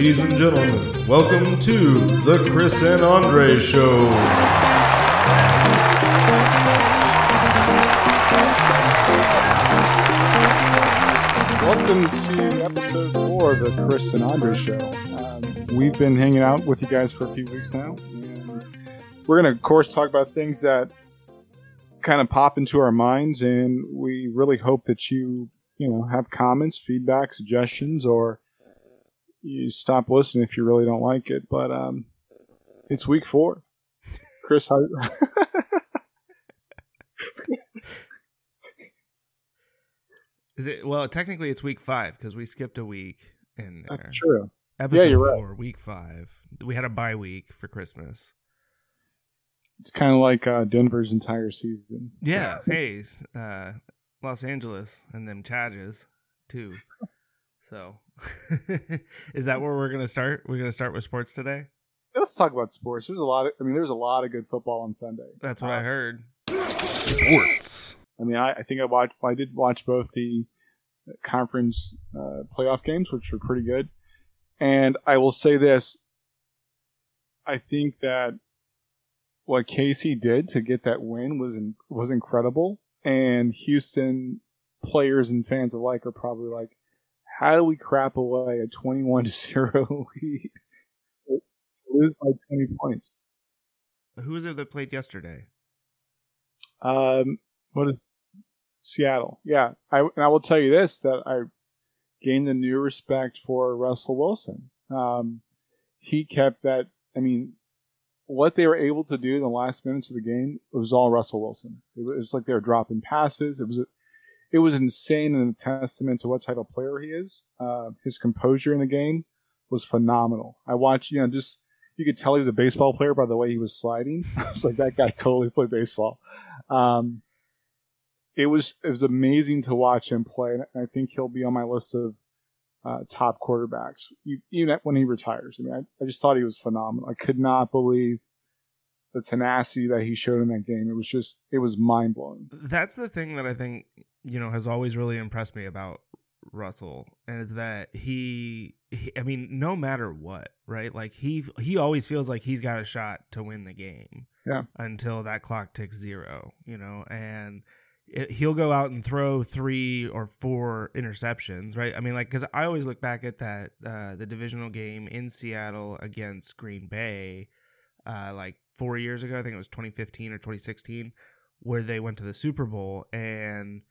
Ladies and gentlemen, welcome to the Chris and Andre Show. Welcome to episode four of the Chris and Andre Show. Um, we've been hanging out with you guys for a few weeks now, and we're going to, of course, talk about things that kind of pop into our minds, and we really hope that you, you know, have comments, feedback, suggestions, or you stop listening if you really don't like it. But um, it's week four. Chris, how? Is it well? Technically, it's week five because we skipped a week in there. That's true. Episode you're right. week five. We had a bye week for Christmas. It's kind of like uh, Denver's entire season. Yeah. hey, uh, Los Angeles and them Chargers too. So, is that where we're gonna start? We're gonna start with sports today. Let's talk about sports. There's a lot of, I mean, there's a lot of good football on Sunday. That's what I Uh, heard. Sports. I mean, I, I think I watched. I did watch both the conference uh, playoff games, which were pretty good. And I will say this: I think that what KC did to get that win was in, was incredible. And Houston players and fans alike are probably like, "How do we crap away a twenty-one to zero lead, lose by twenty points?" Who was it that played yesterday? Um, what is Seattle? Yeah, I and I will tell you this that I gained a new respect for Russell Wilson. Um, he kept that. I mean, what they were able to do in the last minutes of the game it was all Russell Wilson. It was, it was like they were dropping passes. It was. It was insane and a testament to what type of player he is. Uh, his composure in the game was phenomenal. I watched, you know, just you could tell he was a baseball player by the way he was sliding. I was like, that guy totally played baseball. Um, it was it was amazing to watch him play, and I think he'll be on my list of uh, top quarterbacks, even when he retires. I mean, I, I just thought he was phenomenal. I could not believe the tenacity that he showed in that game. It was just it was mind blowing. That's the thing that I think you know has always really impressed me about Russell is that he, he I mean no matter what, right? Like he he always feels like he's got a shot to win the game. Yeah. Until that clock ticks 0, you know, and it, he'll go out and throw 3 or 4 interceptions, right? I mean like cuz I always look back at that uh the divisional game in Seattle against Green Bay uh like 4 years ago, I think it was 2015 or 2016 where they went to the Super Bowl and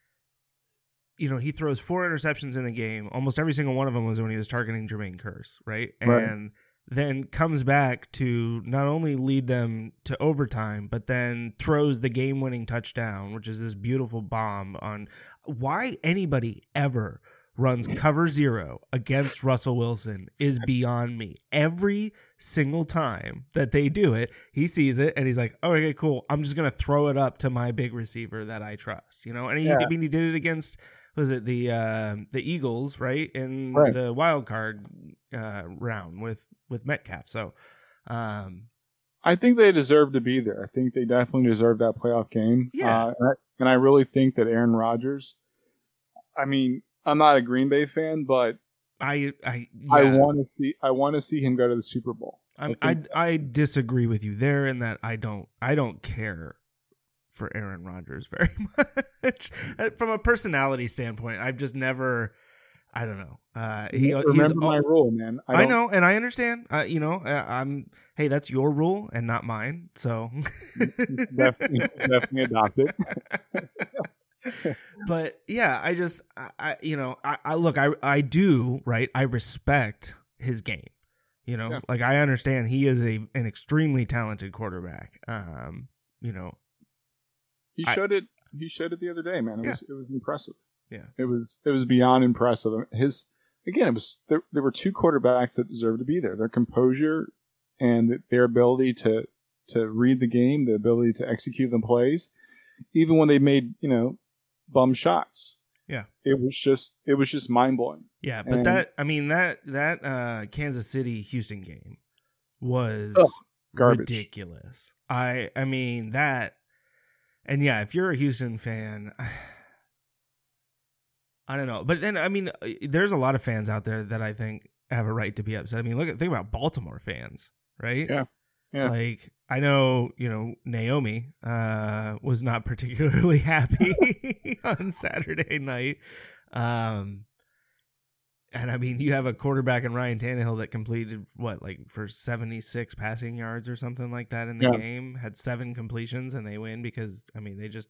you know, he throws four interceptions in the game. Almost every single one of them was when he was targeting Jermaine Kearse, right? Right. And then comes back to not only lead them to overtime, but then throws the game winning touchdown, which is this beautiful bomb on why anybody ever runs cover zero against Russell Wilson is beyond me. Every single time that they do it, he sees it and he's like, oh, okay, cool. I'm just going to throw it up to my big receiver that I trust, you know? And he, Yeah. I mean, he did it against was it the uh, the Eagles, right? In Right. the wild card uh, round with with Metcalf. So, um, I think they deserve to be there. I think they definitely deserve that playoff game. Yeah. Uh, and, I, and I really think that Aaron Rodgers. I mean, I'm not a Green Bay fan, but I I I want to see I want to see him go to the Super Bowl. I I I disagree with you there in that I don't I don't care for Aaron Rodgers very much from a personality standpoint. I've just never I don't know. Uh, he he's remember my rule, man. I, don't- know and I understand. Uh, you know, uh, I'm hey, that's your rule and not mine. So definitely, definitely adopt it. but yeah, I just I, I you know I, I look I I do right. I respect his game. You know, Yeah. like I understand he is a an extremely talented quarterback. Um, you know, He I- showed it. He showed it the other day, man. It Yeah. was it was impressive. Yeah. it was it was beyond impressive. His again, it was there. There were two quarterbacks that deserved to be there. Their composure and their ability to to read the game, the ability to execute the plays, even when they made you know bum shots. Yeah. it was just it was just mind blowing. yeah, but And- that I mean that that uh Kansas City Houston game was Ugh, garbage. ridiculous. I I mean that and yeah, if you're a Houston fan, I don't know. But then I mean uh, there's a lot of fans out there that I think have a right to be upset. I mean, look at think about Baltimore fans, right? Yeah. Yeah. Like I know, you know, Naomi uh was not particularly happy on Saturday night. Um and I mean, you have a quarterback in Ryan Tannehill that completed what, like for seventy six passing yards or something like that in the Yeah. game. Had seven completions, and they win because I mean, they just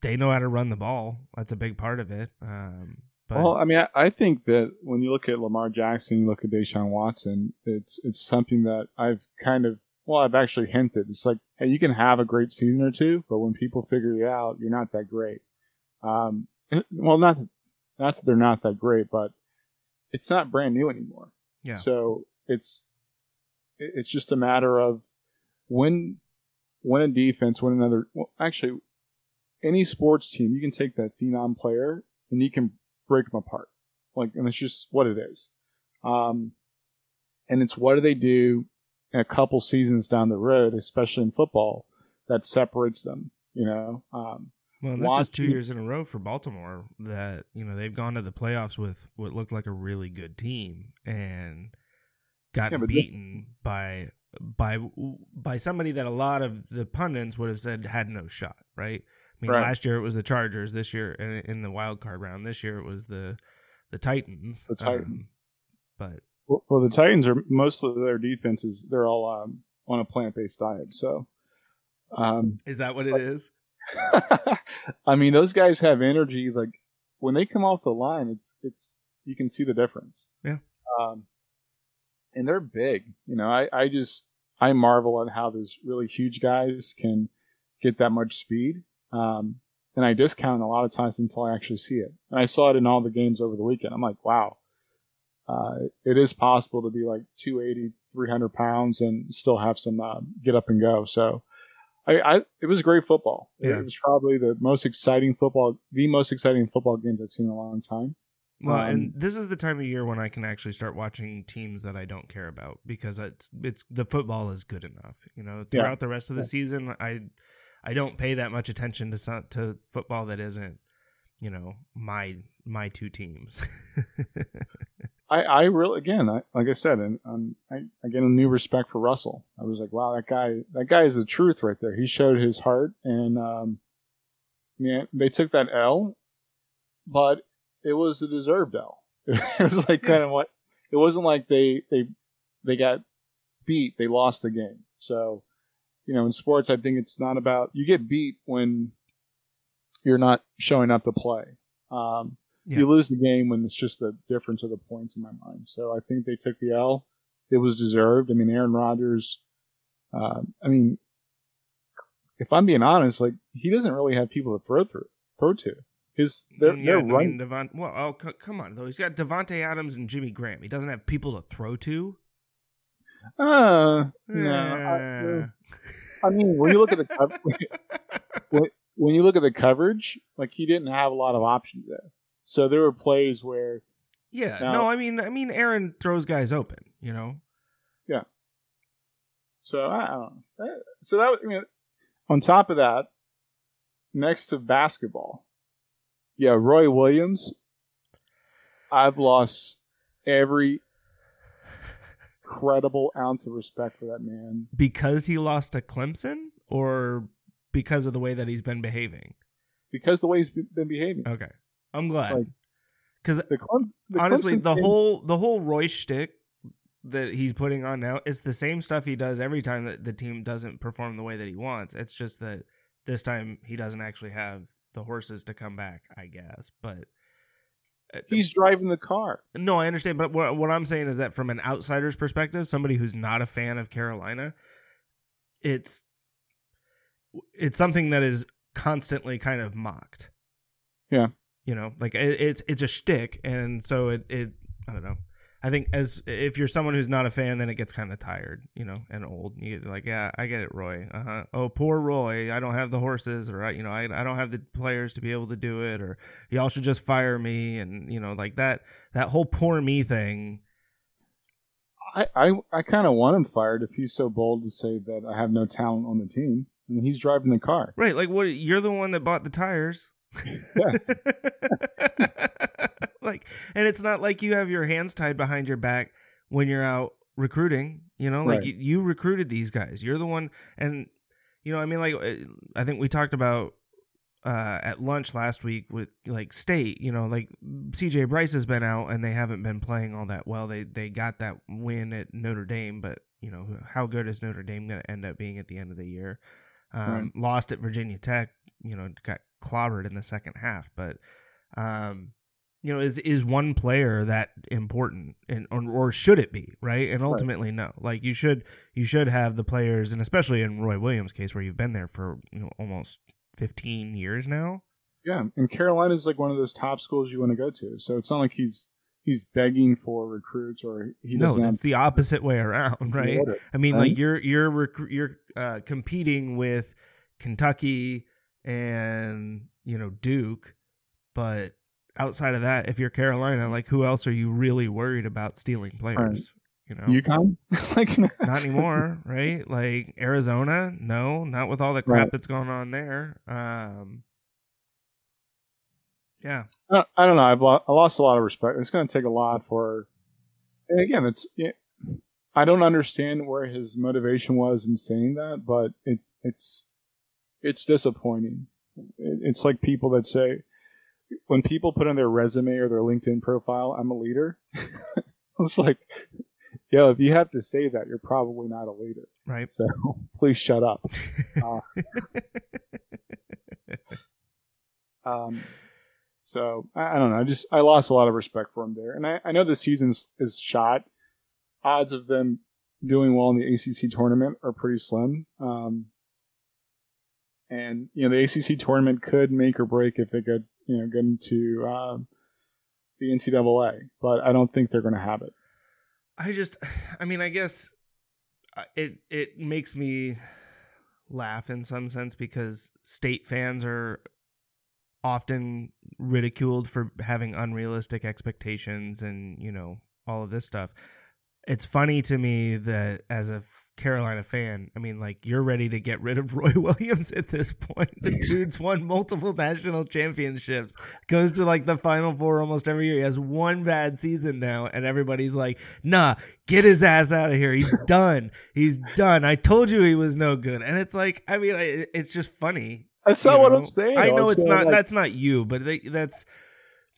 they know how to run the ball. That's a big part of it. Um, but well, I mean, I, I think that when you look at Lamar Jackson, you look at Deshaun Watson, it's it's something that I've kind of well, I've actually hinted. It's like, hey, you can have a great season or two, but when people figure you out, you're not that great. Um, well, not not that they're not that great, but it's not brand new anymore. yeah, So it's it's just a matter of when when a defense, when another. Well, actually, any sports team, you can take that phenom player and you can break them apart. Like, and it's just what it is. Um, and it's what do they do a couple seasons down the road, especially in football, that separates them. You know, um, Well, this is two years in a row for Baltimore that you know they've gone to the playoffs with what looked like a really good team and gotten Yeah, but this- beaten by by by somebody that a lot of the pundits would have said had no shot. Right? I mean, Right. last year it was the Chargers. This year in, in the wild card round. This year it was the the Titans. The Titans. Um, but well, well, the Titans are most of their defenses. They're all um, on a plant based diet, so. Um, is that what it is? I mean, those guys have energy. Like when they come off the line, it's it's you can see the difference. Yeah. Um, and they're big. You know, I I just I marvel at how those really huge guys can get that much speed. Um, and I discount a lot of times until I actually see it. And I saw it in all the games over the weekend. I'm like, wow, uh, it is possible to be like 280, 300 pounds and still have some uh, get up and go. So I, I it was great football. It- Yeah. It was probably the most exciting football, the most exciting football games I've seen in a long time. Well, Um, and this is the time of year when I can actually start watching teams that I don't care about because it's it's the football is good enough. You know, Yeah. throughout the rest of the Yeah. season, I I don't pay that much attention to some, to football that isn't you know my my two teams. I, I really, again, I, like I said, and um, I, I get a new respect for Russell. I was like, wow, that guy, that guy is the truth right there. He showed his heart, and um, man, they took that L, but it was a deserved L. It was like kind of what it wasn't like they they they got beat, they lost the game. So, you know, in sports, I think it's not about you get beat when you're not showing up to play. Um, Yeah. You lose the game when it's just the difference of the points in my mind. So I think they took the L. It was deserved. I mean, Aaron Rodgers. Uh, I mean, if I'm being honest, like he doesn't really have people to throw through, throw to. His they're, yeah, they're I mean, Devon, well, oh, c- come on though. He's got Davante Adams and Jimmy Graham. He doesn't have people to throw to. Uh, no, Eh. I, I mean, when you look at the when, when you look at the coverage, like he didn't have a lot of options there. So there were plays where yeah, Now- no, I mean, I mean, Aaron throws guys open. You know, Yeah. So I don't know. So that was I mean, on top of that, next to basketball, yeah, Roy Williams. I've lost every credible ounce of respect for that man. because he lost to Clemson, or because of the way that he's been behaving. because the way he's been behaving. Okay, I'm glad Like, because the honestly, Clemson the thing- whole the whole Roy shtick that he's putting on now, it's the same stuff he does every time that the team doesn't perform the way that he wants. It's just that this time he doesn't actually have the horses to come back, I guess. But uh, he's driving the car. no, I understand. But what what I'm saying is that from an outsider's perspective, somebody who's not a fan of Carolina, it's it's something that is constantly kind of mocked. Yeah. You know, like it, it's it's a shtick, and so it it I don't know. I think as if you're someone who's not a fan, then it gets kind of tired, you know, and old. You get like, yeah, I get it, Roy. Uh huh. Oh, poor Roy. I don't have the horses, or I, you know, I I don't have the players to be able to do it, or y'all should just fire me, and you know, like that that whole poor me thing. I I, I kind of want him fired if he's so bold to say that I have no talent on the team. I mean, he's driving the car. Right, like what? You're the one that bought the tires. Yeah. like and it's not like you have your hands tied behind your back when you're out recruiting. You know, like Right. you, you recruited these guys. You're the one, and you know, I mean, like uh, I think we talked about uh, at lunch last week with like state. You know, like CJ Bryce has been out and they haven't been playing all that well. They they got that win at Notre Dame, but you know, how good is Notre Dame going to end up being at the end of the year? Um, Lost at Virginia Tech. You know, got clobbered in the second half, but um, you know, is is one player that important, and or, or should it be right? And ultimately, no. Like you should you should have the players, and especially in Roy Williams' case, where you've been there for you know almost fifteen years now. Yeah, and Carolina is like one of those top schools you want to go to. So it's not like he's he's begging for recruits or he No, that's the opposite way around, right? I mean, right? like you're you're recru- you're uh, competing with Kentucky and you know Duke, but outside of that, if you're Carolina, like who else are you really worried about stealing players? You know, UConn. like not anymore, right? Like Arizona, no, not with all the crap Right. that's going on there. Um, yeah, I I don't know. I've lo- I lost a lot of respect. It's going to take a lot for. And again, it's. It, I don't understand where his motivation was in saying that, but it it's it's disappointing. It's like people that say when people put on their resume or their LinkedIn profile, "I'm a leader." it's like, yo, if you have to say that, you're probably not a leader. right. So please shut up. Um, so I, I don't know. I just I lost a lot of respect for him there, and I, I know the season is shot. Odds of them doing well in the ACC tournament are pretty slim. Um, and you know the ACC tournament could make or break if they get you know get into um, the NCAA, but I don't think they're going to have it. I just, I mean, I guess uh, it it makes me laugh in some sense because state fans are often ridiculed for having unrealistic expectations and you know all of this stuff. It's funny to me that as a Carolina fan, I mean, like you're ready to get rid of Roy Williams at this point. The dude's won multiple national championships, goes to like the Final Four almost every year. He has one bad season now, and everybody's like, "Nah, get his ass out of here. He's done. He's done. I told you he was no good." And it's like, I mean, I, it's just funny. That's not what? I'm saying. I know I'm it's not. like, that's not you, but they, that's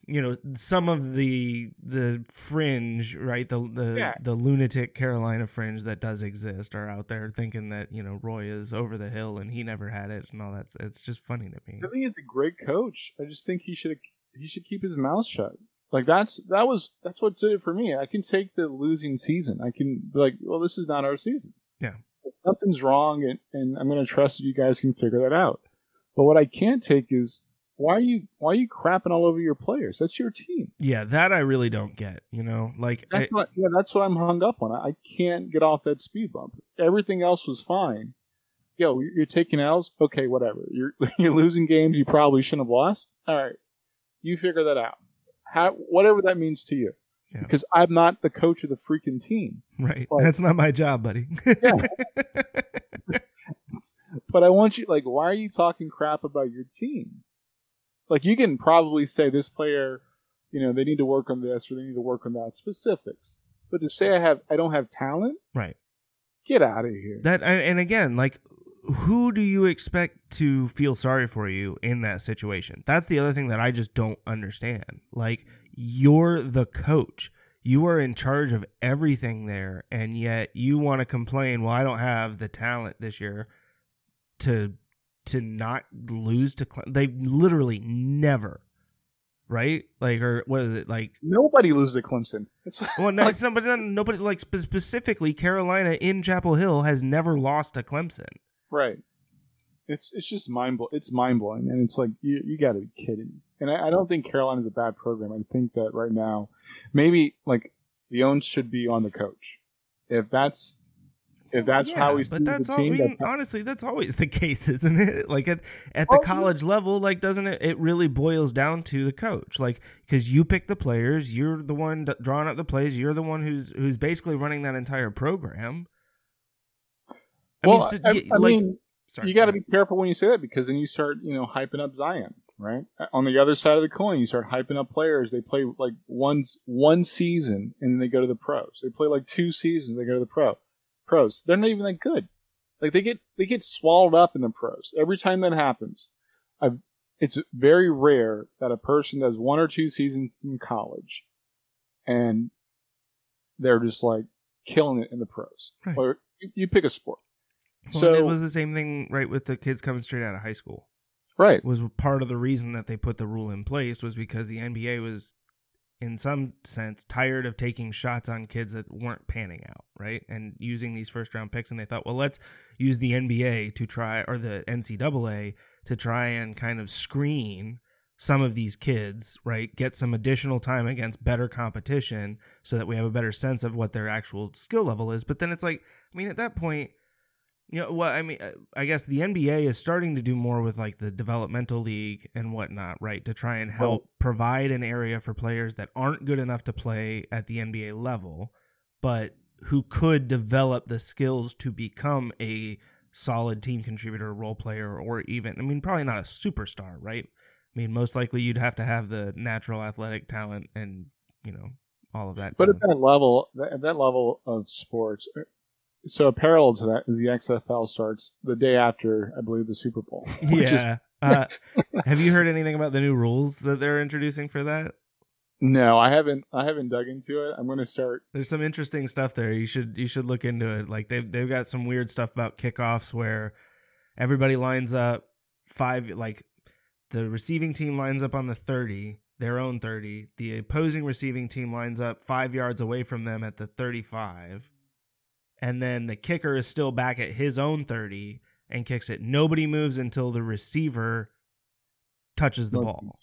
you know some of the the fringe, right? The the Yeah. the lunatic Carolina fringe that does exist are out there thinking that you know Roy is over the hill and he never had it and all that. It's just funny to me. I think he's a great coach. I just think he should he should keep his mouth shut. Like that's that was that's what did it for me. I can take the losing season. I can be like, well, this is not our season. Yeah. If something's wrong, and, and I'm going to trust that you guys can figure that out. But what I can't take is why are you why are you crapping all over your players? That's your team. Yeah, that I really don't get. You know, like That's I- what yeah, that's what I'm hung up on. I, can't get off that speed bump. Everything else was fine. Yo, you're taking L's. Okay, whatever. You're you're losing games you probably shouldn't have lost. All right, you figure that out. How whatever that means to you. Yeah. Because I'm not the coach of the freaking team. right. Like- That's not my job, buddy. But I want you like, why are you talking crap about your team? Like you can probably say this player, you know, they need to work on this or they need to work on that specifics. But to say I have I don't have talent, right. get out of here. That and and again, like who do you expect to feel sorry for you in that situation? That's the other thing that I just don't understand. Like you're the coach. You are in charge of everything there and yet you want to complain, "Well, I don't have the talent this year to to not lose to Cle-. they literally never right? Like or what is it like Nobody loses at Clemson. It's like, well, no, it's not, but nobody like specifically Carolina in Chapel Hill has never lost to Clemson. right. It's it's just mind blow. It's mind blowing, and it's like you you got to be kidding me. And I, I don't think Carolina's a bad program. I think that right now, maybe like the onus should be on the coach. If that's if that's Yeah, how he's but that's all. I mean, that's- honestly, that's always the case, isn't it? Like at at the Oh, yeah. college level, like doesn't it? It really boils down to the coach, like because you pick the players, you're the one d- drawing up the plays, you're the one who's who's basically running that entire program. I well, mean, so- I, like, mean, sorry, you got to be careful when you say that because then you start, you know, hyping up Zion. right? Uh, on the other side of the coin, you start hyping up players. They play like one one season and then they go to the pros. They play like two seasons, they go to the pro pros. They're not even that good. Like they get they get swallowed up in the pros every time that happens. I've, it's very rare that a person does one or two seasons in college and they're just like killing it in the pros. Right. Or you, you pick a sport. Well, so it was the same thing, right, with the kids coming straight out of high school. right, Was part of the reason that they put the rule in place was because the NBA was, in some sense, tired of taking shots on kids that weren't panning out, right, and using these first round picks. And they thought, well, let's use the NBA to try, or the NCAA to try and kind of screen some of these kids, right? Get some additional time against better competition so that we have a better sense of what their actual skill level is. But then it's like, I mean, at that point, you know, what I mean, uh, I guess the NBA is starting to do more with like the developmental league and whatnot, right? To try and help provide an area for players that aren't good enough to play at the NBA level, but who could develop the skills to become a solid team contributor, role player, or even, I mean, probably not a superstar, right? I mean, most likely you'd have to have the natural athletic talent and, you know, all of that. But done. at that level, at that level of sports, so a parallel to that is the XFL starts the day after, I believe, the Super Bowl. which is- yeah. uh, have you heard anything about the new rules that they're introducing for that? no, I haven't. I haven't dug into it. I'm going to start. There's some interesting stuff there. You should you should look into it. Like they've they've got some weird stuff about kickoffs where everybody lines up five like the receiving team lines up on the 30 their own 30 the opposing receiving team lines up five yards away from them at the 35 and then the kicker is still back at his own 30 and kicks it nobody moves until the receiver touches the ball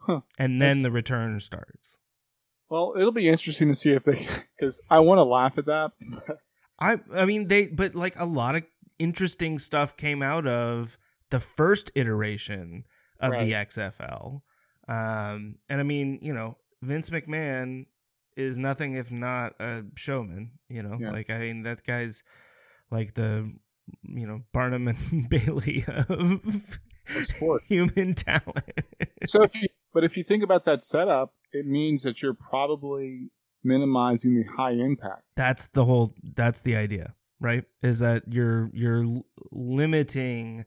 Huh. and then the return starts Well, it'll be interesting to see if they, because I want to laugh at that. I I mean they but like a lot of interesting stuff came out of the first iteration of the XFL. Um and I mean, you know, Vince McMahon is nothing if not a showman, you know. Yeah. Like I mean that guy's like the you know, Barnum and Bailey of sport. human talent. so, if you, but if you think about that setup, it means that you're probably minimizing the high impact. that's the whole that's the idea right is that you're you're limiting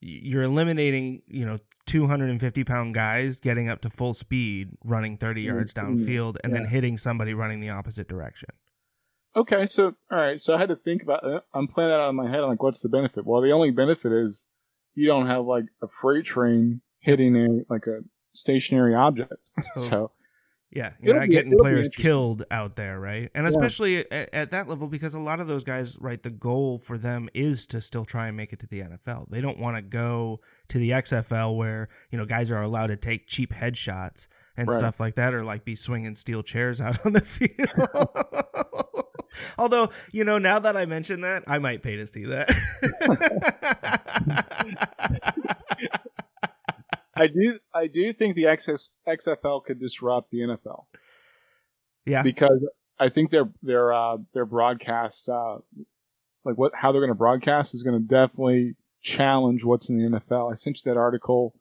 you're eliminating you know 250 pound guys getting up to full speed running 30 yards downfield and then hitting somebody running the opposite direction Okay, so all right, so I had to think about. it. I'm playing that out in my head. I'm like, what's the benefit? Well, the only benefit is you don't have like a freight train hitting a like a stationary object. so, So yeah you're It'll not be- getting players killed out there right? And Yeah. especially at, at that level because a lot of those guys right the goal for them is to still try and make it to the nfl they don't want to go to the xfl where you know guys are allowed to take cheap headshots and Right. stuff like that or like be swinging steel chairs out on the field. Although you know now that i mention that i might pay to see that I do I do think the XS, XFL could disrupt the NFL yeah because I think their their uh, their broadcast uh, like what how they're going to broadcast is going to definitely challenge what's in the NFL. I sent you that article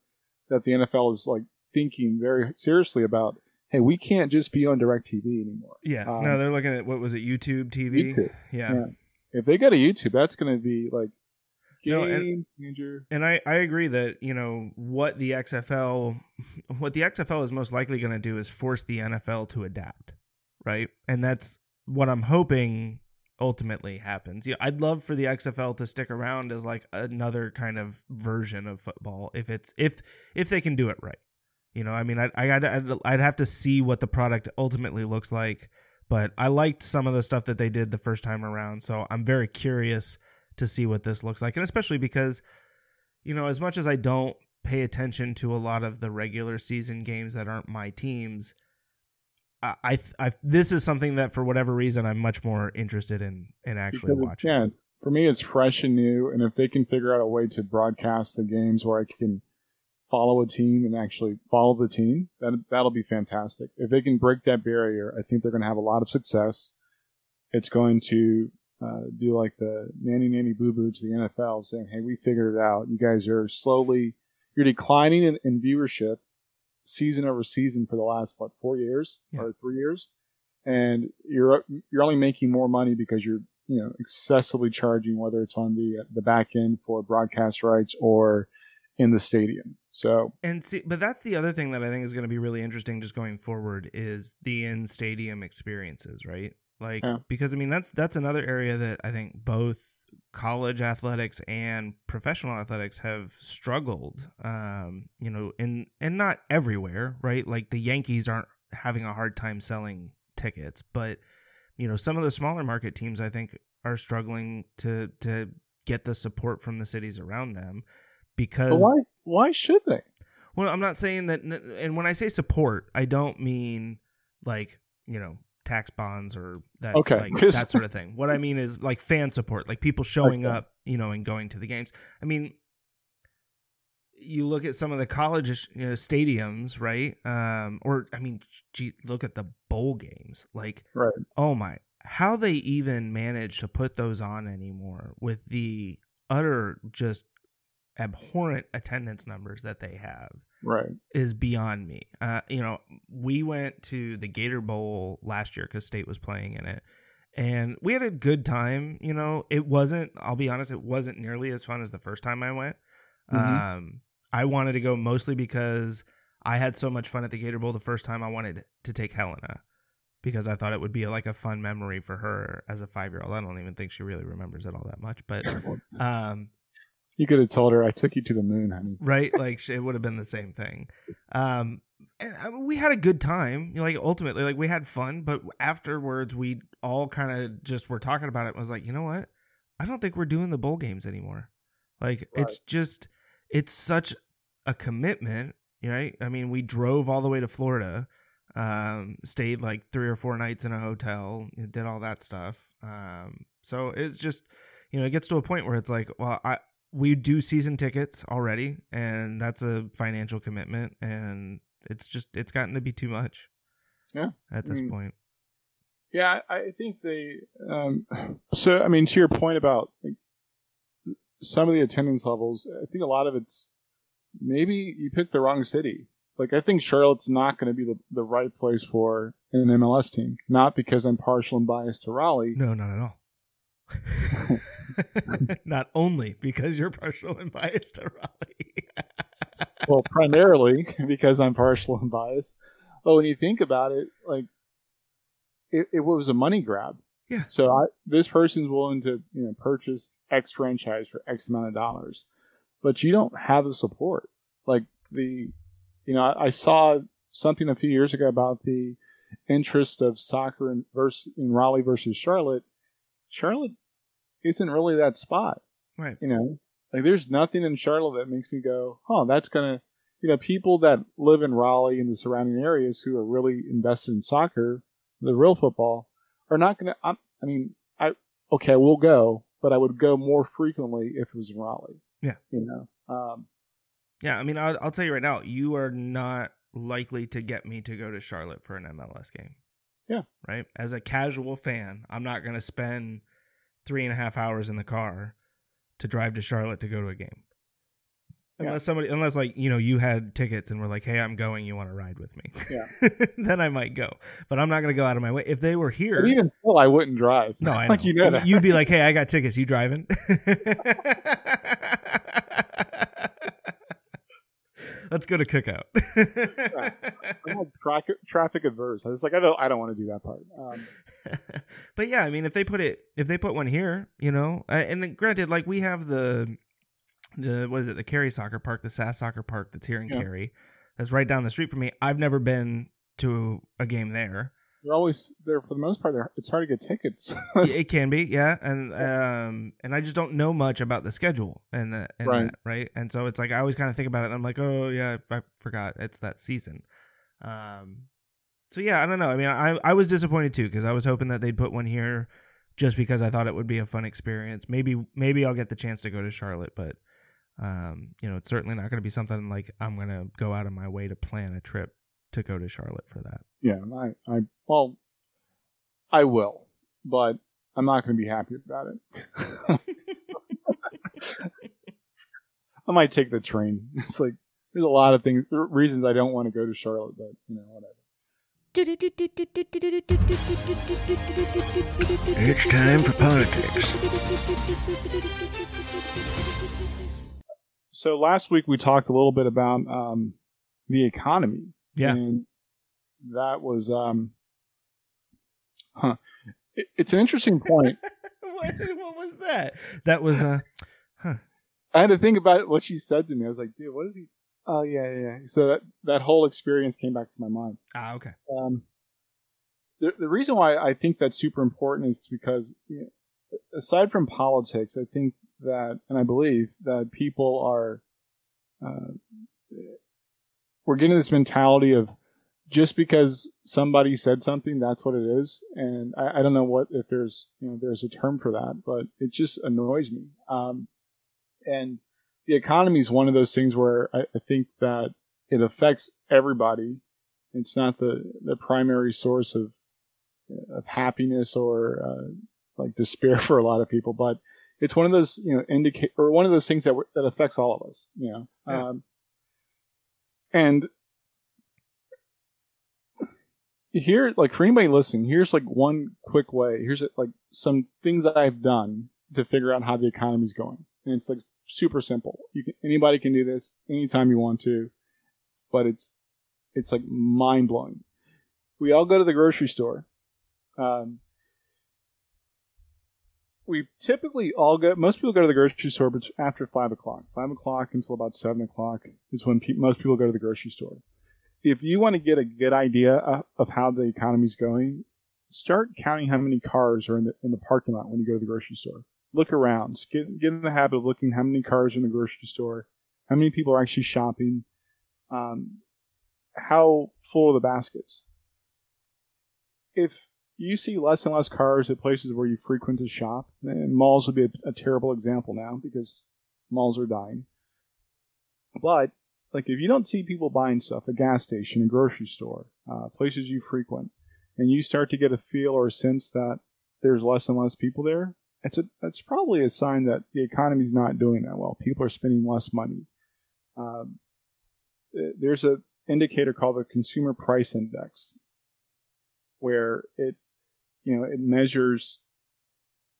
that the NFL is like thinking very seriously about. Hey, we can't just be on DirecTV anymore. yeah Um, no they're looking at what was it youtube tv YouTube. yeah. Yeah. If they go to YouTube, that's going to be like No, and- changer. And I, I agree that, you know, what the XFL what the XFL is most likely going to do is force the NFL to adapt, right? And that's what I'm hoping ultimately happens. Yeah, I'd love for the XFL to stick around as like another kind of version of football if it's if if they can do it right. You know, I mean, I I I'd, I'd, I'd have to see what the product ultimately looks like, but I liked some of the stuff that they did the first time around, so I'm very curious to see what this looks like, and especially because you know, as much as I don't pay attention to a lot of the regular season games that aren't my teams, I, I, I this is something that for whatever reason I'm much more interested in in actually Because watching. Yeah, for me, it's fresh and new, and if they can figure out a way to broadcast the games where I can follow a team and actually follow the team, that that'll be fantastic. If they can break that barrier, I think they're going to have a lot of success. It's going to uh, do like the nanny nanny boo boo to the NFL, saying, "Hey, we figured it out. You guys are slowly, you're declining in, in viewership season over season for the last what four years Yeah. or three years, and you're you're only making more money because you're you know excessively charging whether it's on the the back end for broadcast rights or in the stadium. So And see, but that's the other thing that I think is going to be really interesting just going forward is the in stadium experiences, right? Like Yeah. because I mean that's that's another area that I think both college athletics and professional athletics have struggled. Um, you know, in and not everywhere, right? Like the Yankees aren't having a hard time selling tickets, but you know, some of the smaller market teams I think are struggling to to get the support from the cities around them because but why why should they? well, I'm not saying that, and when I say support, I don't mean like you know tax bonds or that Okay. like that sort of thing. What I mean is like fan support, like people showing Okay. up, you know, and going to the games. I mean, you look at some of the college you know, stadiums, right? Um, or I mean, gee, look at the bowl games. Like, Right. oh my, how they even manage to put those on anymore with the utter just abhorrent attendance numbers that they have Right. is beyond me. Uh, you know, we went to the Gator Bowl last year because State was playing in it, and we had a good time. You know, it wasn't. I'll be honest, it wasn't nearly as fun as the first time I went. Mhm. Um, I wanted to go mostly because I had so much fun at the Gator Bowl the first time. I wanted to take Helena because I thought it would be like a fun memory for her as a five year old. I don't even think she really remembers it all that much, but um, You could have told her I took you to the moon, honey. right? Like it would have been the same thing. Um, and I mean, we had a good time. You know, like ultimately, like we had fun, but afterwards, we all kind of just were talking about it. and was like, you know what? I don't think we're doing the bowl games anymore. Like it's just, it's such a commitment, right? I mean, we drove all the way to Florida, um, stayed like three or four nights in a hotel, did all that stuff. Um, so it's just, you know, it gets to a point where it's like, well, I we do season tickets already, and that's a financial commitment, and it's just it's gotten to be too much. Yeah. at this Mm. point. Yeah, I think they. Um, so, I mean, to your point about like, some of the attendance levels, I think a lot of it's maybe you picked the wrong city. Like, I think Charlotte's not going to be the, the right place for an MLS team. Not because I'm partial and biased to Raleigh. No, not at all. not only because you're partial and biased to Raleigh. well, primarily because I'm partial and biased. But when you think about it, like it, it was a money grab. Yeah. So I, this person's willing to you know purchase X franchise for X amount of dollars, but you don't have the support. Like the, you know, I, I saw something a few years ago about the interest of soccer in versus in Raleigh versus Charlotte. Charlotte isn't really that spot. right. You know, like there's nothing in Charlotte that makes me go, oh, that's gonna, you know, people that live in Raleigh and the surrounding areas who are really invested in soccer, the real football, are not gonna. I'm, mean, I okay, we'll go, but I would go more frequently if it was in Raleigh. Yeah. you know, um, Yeah, I mean, I'll, I'll tell you right now, you are not likely to get me to go to Charlotte for an MLS game. Yeah. Right? As a casual fan, I'm not going to spend three and a half hours in the car to drive to Charlotte to go to a game. Yeah. Unless somebody, unless like, you know, you had tickets and were like, hey, I'm going, you want to ride with me? Yeah. then I might go. But I'm not going to go out of my way. If they were here. but even still, I wouldn't drive. No, I know. like you know that. You'd be like, "Hey, I got tickets. You driving?" Let's go to cookout. I'm like traffic, traffic adverse. I was like, I don't, I don't want to do that part. Um, but yeah, I mean, if they put it, if they put one here, you know, uh, and then granted, like we have the, the what is it, the Cary Soccer Park, the SAS Soccer Park that's here in Yeah. Cary, that's right down the street from me. I've never been to a game there. They're always there for the most part. They're, it's hard to get tickets. it can be, yeah, and um, and I just don't know much about the schedule and the and Right. that, right, and so it's like I always kind of think about it, and I'm like, oh yeah, I forgot it's that season. Um, so yeah, I don't know. I mean, I I was disappointed too because I was hoping that they'd put one here, just because I thought it would be a fun experience. Maybe maybe I'll get the chance to go to Charlotte, but um, you know, it's certainly not going to be something like I'm going to go out of my way to plan a trip to go to Charlotte for that. Yeah, I, I, well, I will, but I'm not going to be happy about it. I might take the train. It's like there's a lot of things, reasons I don't want to go to Charlotte, but you know, whatever. It's time for politics. So last week we talked a little bit about um, the economy. Yeah. And that was, um, huh. It, it's an interesting point. what, what was that? That was uh huh. I had to think about what she said to me. I was like, dude, what is he? Oh, yeah, yeah. yeah. So that, that whole experience came back to my mind. ah okay. Um, the, the reason why I think that's super important is because, you know, aside from politics, I think that, and I believe that people are, uh, we're getting this mentality of just because somebody said something, that's what it is. And I, I don't know what if there's, you know, there's a term for that, but it just annoys me. Um, and the economy is one of those things where I, I think that it affects everybody. It's not the, the primary source of of happiness or uh, like despair for a lot of people, but it's one of those you know indicate or one of those things that w- that affects all of us. You know, Yeah. um, and here, like for anybody listening, here's like one quick way. Here's like some things that I've done to figure out how the economy's going, and it's like super simple. You can anybody can do this anytime you want to, but it's it's like mind blowing. We all go to the grocery store. Um, we typically all go. Most people go to the grocery store after five o'clock. Five o'clock until about seven o'clock is when pe- most people go to the grocery store. If you want to get a good idea of, of how the economy's going, start counting how many cars are in the in the parking lot when you go to the grocery store. Look around. Get get in the habit of looking how many cars are in the grocery store, how many people are actually shopping, um, how full are the baskets. If you see less and less cars at places where you frequent to shop, and malls would be a, a terrible example now because malls are dying. But like if you don't see people buying stuff, a gas station, a grocery store, uh, places you frequent, and you start to get a feel or a sense that there's less and less people there, it's a that's probably a sign that the economy's not doing that well. People are spending less money. Um, there's a indicator called the Consumer Price Index, where it you know it measures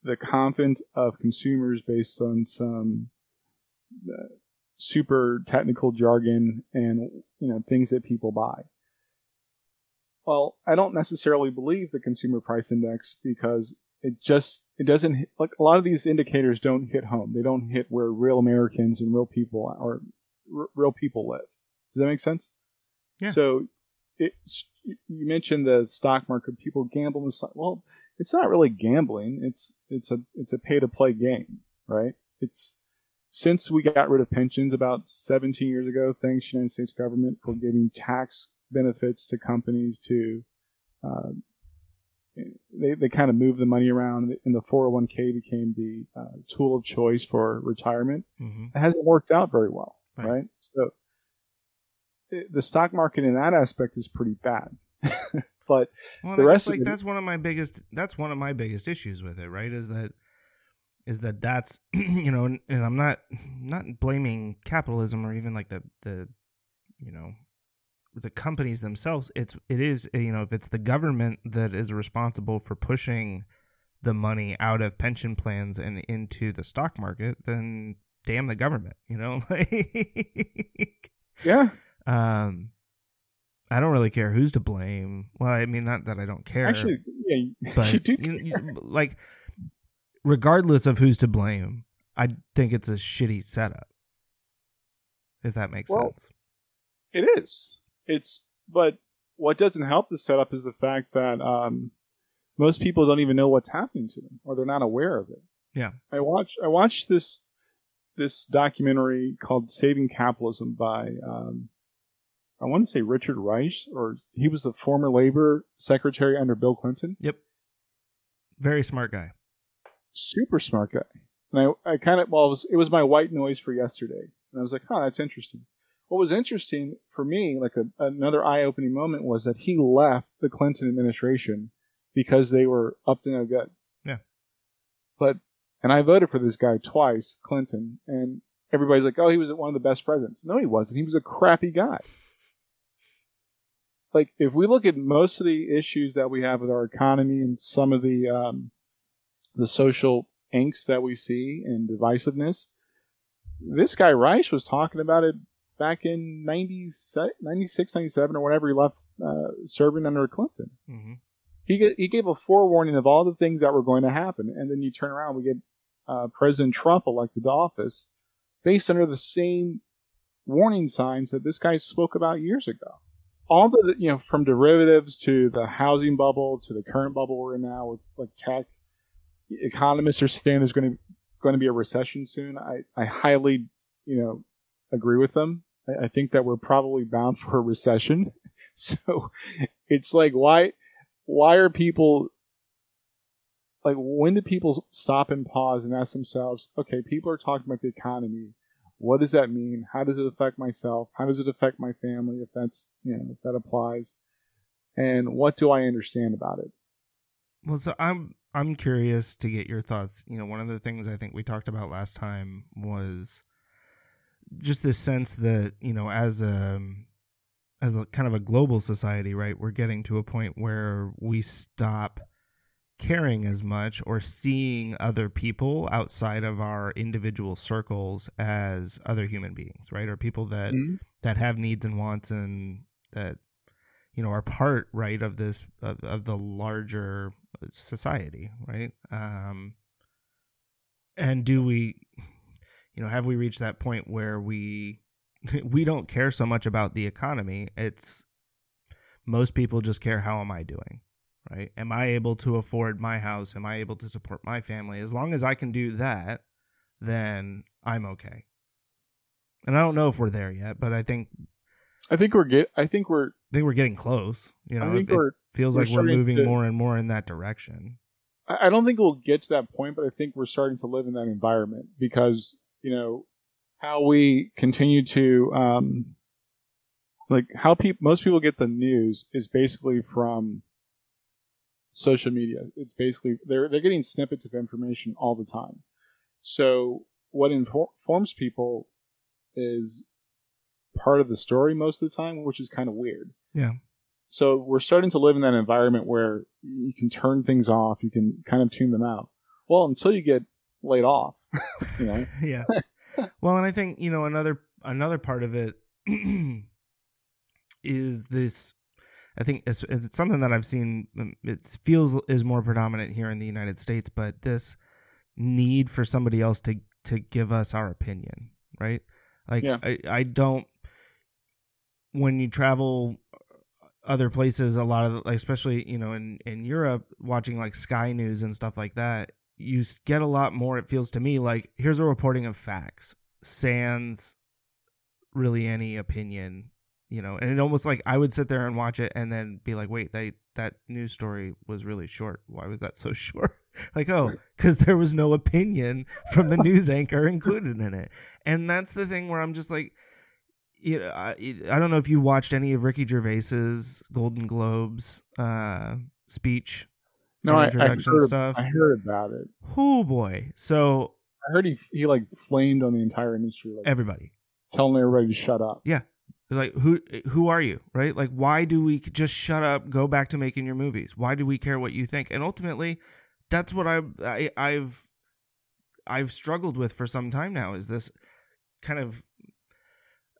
the confidence of consumers based on some uh, super technical jargon and you know things that people buy. Well, I don't necessarily believe the consumer price index because it just it doesn't hit, like a lot of these indicators don't hit home. They don't hit where real Americans and real people are r- real people live. Does that make sense? Yeah. So it's you mentioned the stock market. People gamble in the stock. Well, it's not really gambling. It's it's a it's a pay to play game, right? It's since we got rid of pensions about 17 years ago, thanks to the United States government for giving tax benefits to companies to, uh, they, they kind of moved the money around and the 401k became the uh, tool of choice for retirement. hmm It hasn't worked out very well, Right. right? So the stock market in that aspect is pretty bad. but Well, The rest like it- that's one of my biggest that's one of my biggest issues with it, right? Is that is that that's you know, and, and I'm not not blaming capitalism or even like the the you know the companies themselves. It's it is you know if it's the government that is responsible for pushing the money out of pension plans and into the stock market, then damn the government, you know. Like, yeah, um, I don't really care who's to blame. Well, I mean, not that I don't care, actually, yeah, but you do you- like, regardless of who's to blame, I think it's a shitty setup. If that makes Well, sense. It is. It's but what doesn't help the setup is the fact that um, most people don't even know what's happening to them, or they're not aware of it. Yeah. I watched I watched this this documentary called "Saving Capitalism" by um, I want to say Richard Reich, or he was the former labor secretary under Bill Clinton. Yep. Very smart guy. Super smart guy. And I, I kind of well, it was, it was my white noise for yesterday, and I was like, "Huh, that's interesting." What was interesting for me, like a, another eye-opening moment, was that he left the Clinton administration because they were up to no good. Yeah. But and I voted for this guy twice, Clinton, and everybody's like, oh, he was one of the best presidents. No, he wasn't. He was a crappy guy. Like, if we look at most of the issues that we have with our economy and some of the um, the social angst that we see and divisiveness, this guy Reich was talking about it back in 96, 97 or whenever he left uh, serving under Clinton. Mm-hmm. He, he gave a forewarning of all the things that were going to happen. And then you turn around, we get uh, President Trump elected to office based under the same warning signs that this guy spoke about years ago. All the, you know, from derivatives to the housing bubble to the current bubble we're in now with like tech, economists are saying there's going to going to be a recession soon. I, I highly, you know, agree with them. I, I think that we're probably bound for a recession. So it's like, why, why are people like, when do people stop and pause and ask themselves, okay, people are talking about the economy. What does that mean? How does it affect myself? How does it affect my family? If that's, you know, if that applies. And what do I understand about it? Well, so I'm I'm curious to get your thoughts. You know, one of the things I think we talked about last time was just this sense that you know, as a as a kind of a global society, right? We're getting to a point where we stop caring as much or seeing other people outside of our individual circles as other human beings, right? Or people that Mm-hmm. that have needs and wants and that you know are part right of this of, of the larger society right um and do we you know have we reached that point where we we don't care so much about the economy it's most people just care how am i doing right am i able to afford my house am i able to support my family as long as i can do that then i'm okay and i don't know if we're there yet but i think I think we're get. I think we're. I think we're getting close. You know, it, it feels we're like we're moving to- more and more in that direction. I I don't think we'll get to that point, but I think we're starting to live in that environment because you know how we continue to um, like how people most people get the news is basically from social media. It's basically they're they're getting snippets of information all the time. So what infor- informs people is part of the story most of the time, which is kind of weird. Yeah. So we're starting to live in that environment where you can turn things off, you can kind of tune them out. Well, until you get laid off, you know. yeah. Well, and I think you know another another part of it is this. I think it's, it's something that I've seen. um, It feels is more predominant here in the United States, but this need for somebody else to to give us our opinion, right? Like Yeah. I I don't. When you travel other places, a lot of like, especially you know in in Europe, watching like Sky News and stuff like that, you get a lot more. It feels to me like here's a reporting of facts, sans really any opinion, you know. And it almost like I would sit there and watch it and then be like, wait, they that news story was really short. Why was that so short? like, oh, because there was no opinion from the news anchor included in it. And that's the thing where I'm just like, you know, I, I don't know if you watched any of Ricky Gervais's Golden Globes uh, speech. No, I, I, heard, stuff. I heard about it. Oh boy! So I heard he he like flamed on the entire industry, like everybody, telling everybody to shut up. Like who who are you right? Like why do we just shut up go back to making your movies? Why do we care what you think? And ultimately that's what I, I i've i've struggled with for some time now is this kind of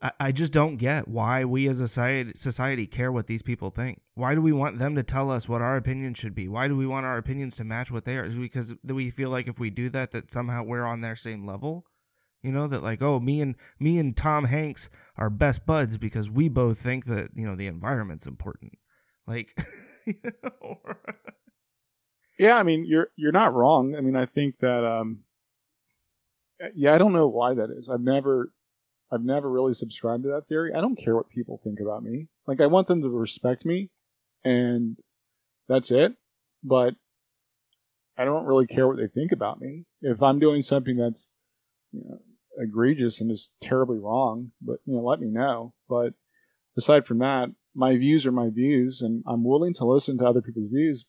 I, I just don't get why we as a society, society care what these people think. Why do we want them to tell us what our opinions should be? Why do we want our opinions to match what they are is because we feel like if we do that that somehow we're on their same level you know that like oh me and me and tom hanks are best buds because we both think that you know the environment's important like you know, Yeah, I mean you're you're not wrong. I mean I think that um yeah, I don't know why that is. I've never I've never really subscribed to that theory. I don't care what people think about me. Like I want them to respect me and that's it. But I don't really care what they think about me. If I'm doing something that's you know egregious and just terribly wrong, but you know, let me know. But aside from that, my views are my views and I'm willing to listen to other people's views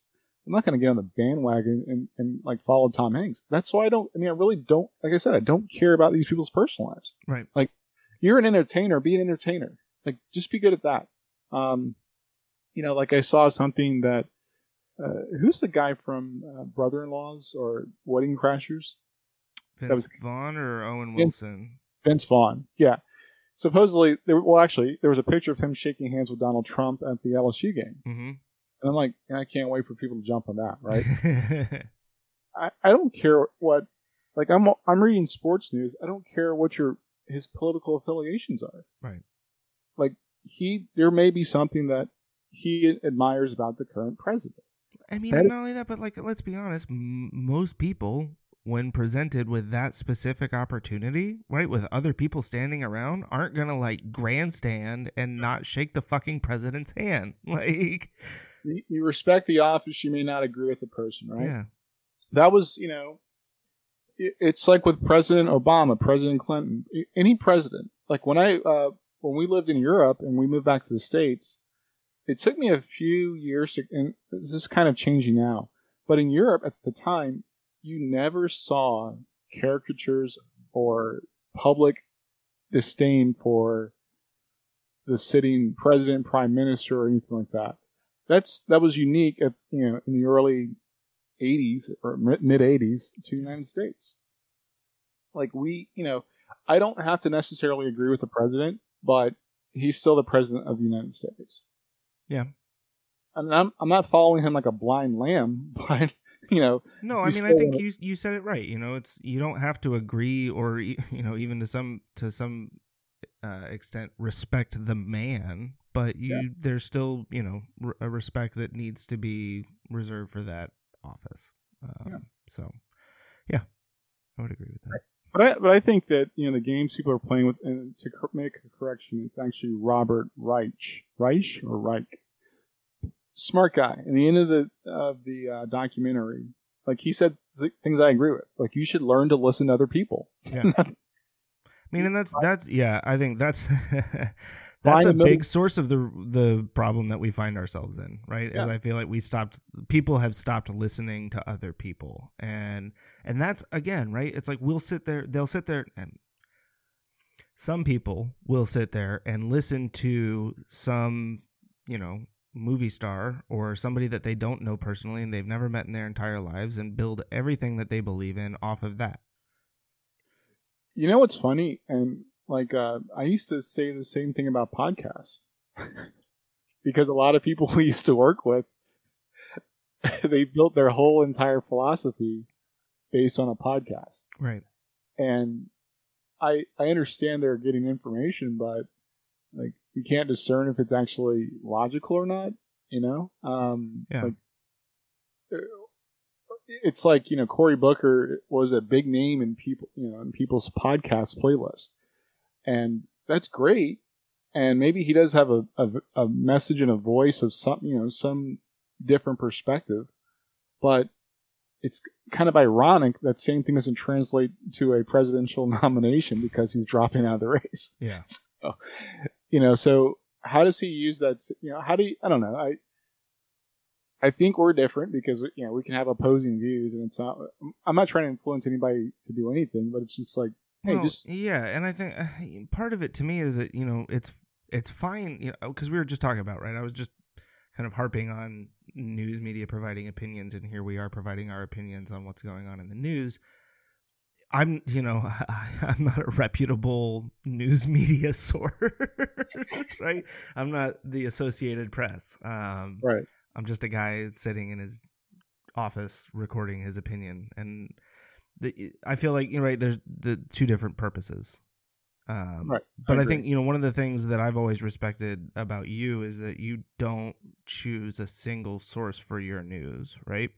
I'm not going to get on the bandwagon and, and like follow Tom Hanks. That's why I don't. I mean, I really don't. Like I said, I don't care about these people's personal lives. Right. Like, you're an entertainer. Be an entertainer. Like, just be good at that. Um, you know, like I saw something that uh, who's the guy from uh, Brother-in-Laws or Wedding Crashers? Vince was- Vaughn or Owen Wilson? Vince Vaughn. Yeah. Supposedly, there, well, actually, there was a picture of him shaking hands with Donald Trump at the LSU game, Mm-hmm. and I'm like, I can't wait for people to jump on that, right? I, I don't care what, like, I'm I'm reading sports news. I don't care what your his political affiliations are. Right. Like he, there may be something that he admires about the current president. I mean, That- not only that, but like, let's be honest. M- most people, when presented with that specific opportunity, right, with other people standing around, aren't gonna like grandstand and not shake the fucking president's hand. Like, You, you respect the office. You may not agree with the person, right? yeah, that was you know it's like with president obama president clinton any president like when i uh, when we lived in europe and we moved back to the states it took me a few years to and this is kind of changing now but in europe at the time you never saw caricatures or public disdain for the sitting president prime minister or anything like that that's that was unique at you know in the early 80s or mid 80s to the United States. Like we, you know, I don't have to necessarily agree with the president, but he's still the president of the United States. Yeah. And I'm I'm not following him like a blind lamb, but you know, No, I mean, I think you you said it right. You know, it's you don't have to agree or you know even to some to some uh, extent respect the man, but you Yeah. there's still you know r- a respect that needs to be reserved for that office. Um, Yeah. So, yeah, I would agree with that. but I but I think that you know the games people are playing with, and to cor- make a correction, it's actually Robert Reich, Reich or Reich, smart guy. In the end of the of the uh, documentary, like he said th- things I agree with. Like you should learn to listen to other people. Yeah. I mean, and that's that's yeah. I think that's that's a big source of the the problem that we find ourselves in, right? Yeah. I feel like we stopped. People have stopped listening to other people, and and that's again, right? It's like we'll sit there. They'll sit there, and some people will sit there and listen to some, you know, movie star or somebody that they don't know personally and they've never met in their entire lives and build everything that they believe in off of that. You know what's funny? And like uh, I used to say the same thing about podcasts because a lot of people we used to work with, they built their whole entire philosophy based on a podcast. Right. and I I understand they're getting information, but like you can't discern if it's actually logical or not. You know, um, Yeah. Like, it's like you know Cory Booker was a big name in people you know in people's podcast playlists, and that's great. And maybe he does have a, a a message and a voice of some you know some different perspective, but it's kind of ironic that same thing doesn't translate to a presidential nomination because he's dropping out of the race. Yeah. You know, so how does he use that? You know, how do you, I don't know. I I think we're different because you know we can have opposing views, and it's not. I'm not trying to influence anybody to do anything, but it's just like, hey, Well, just yeah, and I think uh, part of it to me is that you know it's it's fine, you know, because we were just talking about right. I was just kind of harping on news media providing opinions, and here we are providing our opinions on what's going on in the news. I'm, you know, I'm not a reputable news media source, right? I'm not the Associated Press. Um, right. I'm just a guy sitting in his office recording his opinion, and the, I feel like you know, right? There's the two different purposes. Um, Right. But I, agree. think you know one of the things that I've always respected about you is that you don't choose a single source for your news, right?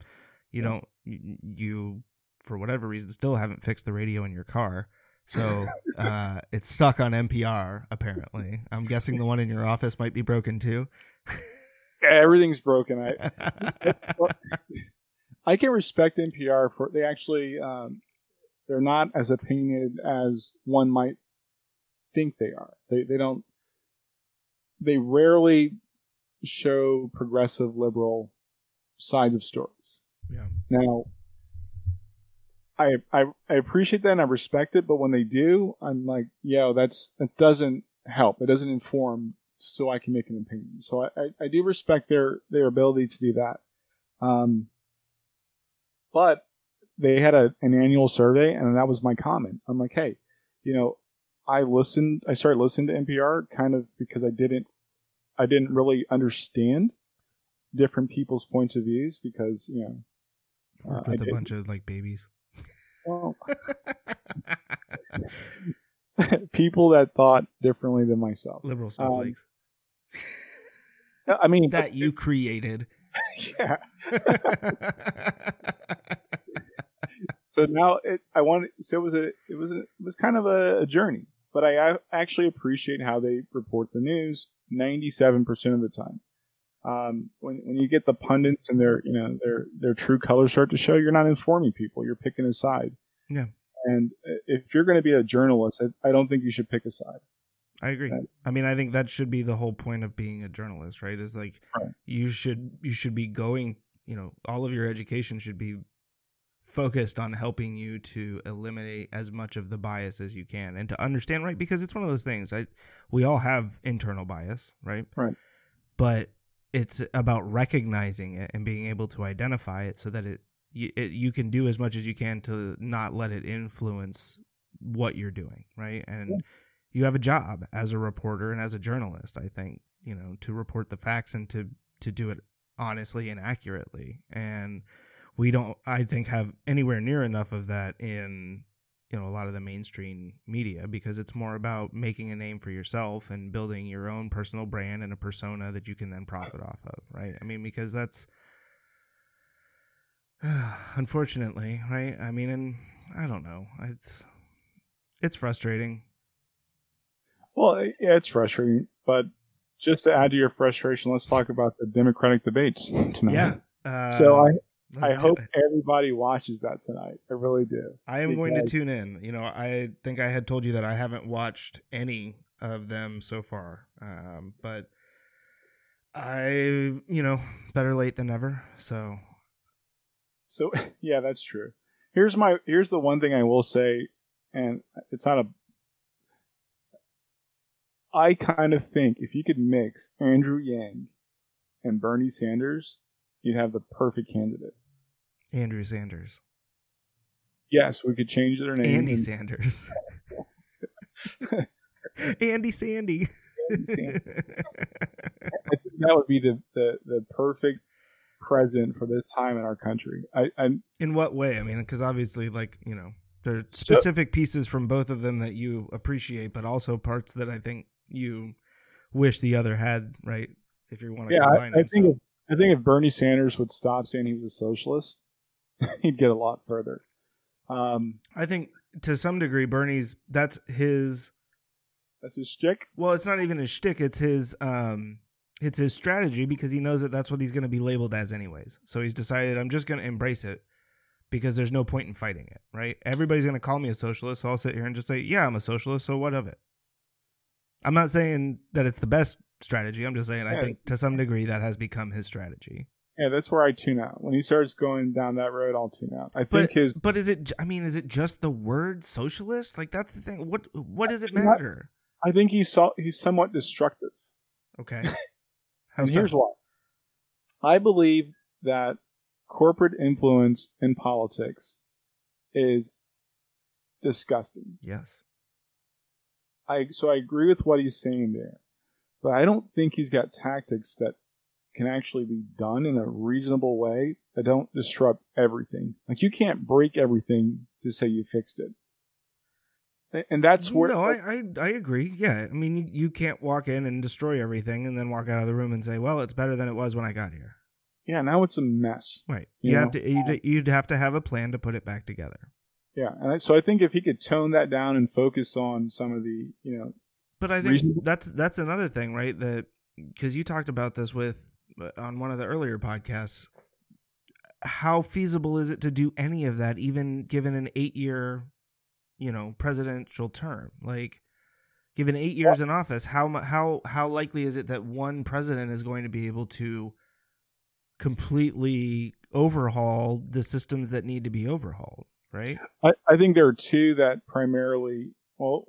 You Yeah. don't you, you for whatever reason still haven't fixed the radio in your car. So uh, it's stuck on NPR. Apparently, I'm guessing the one in your office might be broken too. everything's broken. I I can respect NPR for they actually um, they're not as opinionated as one might think they are. They they don't they rarely show progressive liberal sides of stories. Yeah. Now, I, I I appreciate that and I respect it, but when they do, I'm like, yo, that's that doesn't help. It doesn't inform, so I can make an opinion. So I, I, I do respect their their ability to do that. Um, but they had a, an annual survey, and that was my comment. I'm like, hey, you know, I listened. I started listening to NPR kind of because I didn't I didn't really understand different people's points of views because you know Worked Uh, with a did. bunch of like babies. Well people that thought differently than myself. Liberal Um, I mean that you created. yeah. So now it, I want so it was a it was a, it was kind of a, a journey, but I actually appreciate how they report the news ninety seven percent of the time. Um, when when you get the pundits and their you know their their true colors start to show, you're not informing people. You're picking a side. Yeah. And if you're going to be a journalist, I, I don't think you should pick a side. I agree. Right. I mean, I think that should be the whole point of being a journalist, right? Is like Right. you should you should be going, you know, all of your education should be focused on helping you to eliminate as much of the bias as you can and to understand, right? Because it's one of those things. I we all have internal bias, right? Right. But it's about recognizing it and being able to identify it so that it you, it, you can do as much as you can to not let it influence what you're doing, right? And you have a job as a reporter and as a journalist, I think, you know, to report the facts and to to do it honestly and accurately. And we don't I think have anywhere near enough of that in you know a lot of the mainstream media because it's more about making a name for yourself and building your own personal brand and a persona that you can then profit off of, right? I mean because that's unfortunately, right? I mean and I don't know. It's it's frustrating. Well, yeah, it's frustrating, but just to add to your frustration, let's talk about the Democratic debates tonight. Yeah. Uh, So I, I let's do hope it. everybody watches that tonight. I really do. I am going to tune in. You know, I think I had told you that I haven't watched any of them so far, um, but I, you know, better late than never. So So yeah, that's true. Here's my here's the one thing I will say, and it's not a. I kind of think if you could mix Andrew Yang and Bernie Sanders, you'd have the perfect candidate. Andrew Sanders, Yes, we could change their name. Andy and- Sanders, Andy Sandy. Andy Sanders. I think that would be the, the, the perfect present for this time in our country. I, I'm In what way? I mean, because obviously, like you know, there are specific pieces from both of them that you appreciate, but also parts that I think you wish the other had. Right? If you want to yeah, combine I, I think so. if, I think if Bernie Sanders would stop saying he was a socialist, he'd get a lot further. Um, I think to some degree, Bernie's that's his. that's his shtick. Well, it's not even his shtick; it's his um, it's his strategy because he knows that that's what he's going to be labeled as anyways. So he's decided I'm just going to embrace it because there's no point in fighting it. Right? Everybody's going to call me a socialist, so I'll sit here and just say, "Yeah, I'm a socialist." So what of it? I'm not saying that it's the best strategy. I'm just saying I think to some degree that has become his strategy. Yeah, that's where I tune out. When he starts going down that road, I'll tune out. I But think his but is it? I mean, is it just the word socialist? Like that's the thing. What what does it not- matter? I think he's so, he's somewhat destructive. Okay. And so? here's why. I believe that corporate influence in politics is disgusting. Yes. I so I agree with what he's saying there, but I don't think he's got tactics that can actually be done in a reasonable way that don't disrupt everything. Like you can't break everything to say you fixed it, and that's where no, I, I I agree. Yeah, I mean, you, you can't walk in and destroy everything and then walk out of the room and say, "Well, it's better than it was when I got here." yeah now it's a mess. Right. You You, know, have to. You'd, you'd have to have a plan to put it back together. Yeah, and I, so I think if he could tone that down and focus on some of the you know But I think Reasonable. that's that's another thing, right? That because you talked about this with on one of the earlier podcasts. How feasible is it to do any of that, even given an eight-year, you know, presidential term? Like, given eight years in office, how how how likely is it that one president is going to be able to completely overhaul the systems that need to be overhauled, right? I, I think there are two that primarily, well,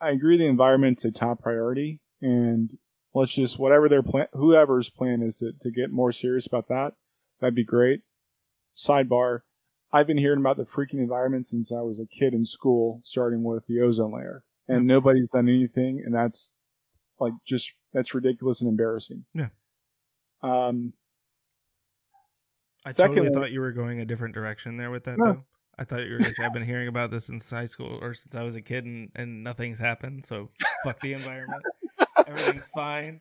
I agree the environment's a top priority, and let's just, whatever their plan, whoever's plan is to, to get more serious about that, that'd be great. Sidebar, I've been hearing about the freaking environment since I was a kid in school, starting with the ozone layer, and nobody's done anything, and that's like just, that's ridiculous and embarrassing. Yeah. Um, I totally thought you were going a different direction there with that, No. though. I thought you were going to say, I've been hearing about this since high school or since I was a kid and, and nothing's happened. So fuck the environment. Everything's fine.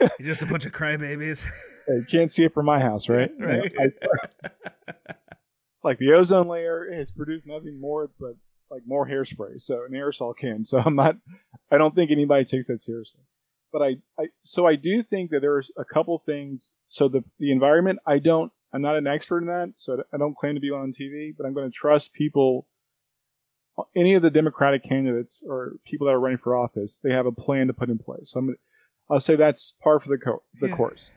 You're just a bunch of crybabies. you can't see it from my house, right? right. I- like the ozone layer has produced nothing more but like more hairspray. So an aerosol can. So I'm not. I don't think anybody takes that seriously. But I, I so I do think that there's a couple things. So the the environment, I don't. I'm not an expert in that, so I don't claim to be on TV. But I'm going to trust people. Any of the Democratic candidates or people that are running for office, they have a plan to put in place. So I'm, I'll say that's par for the co- the Yeah. course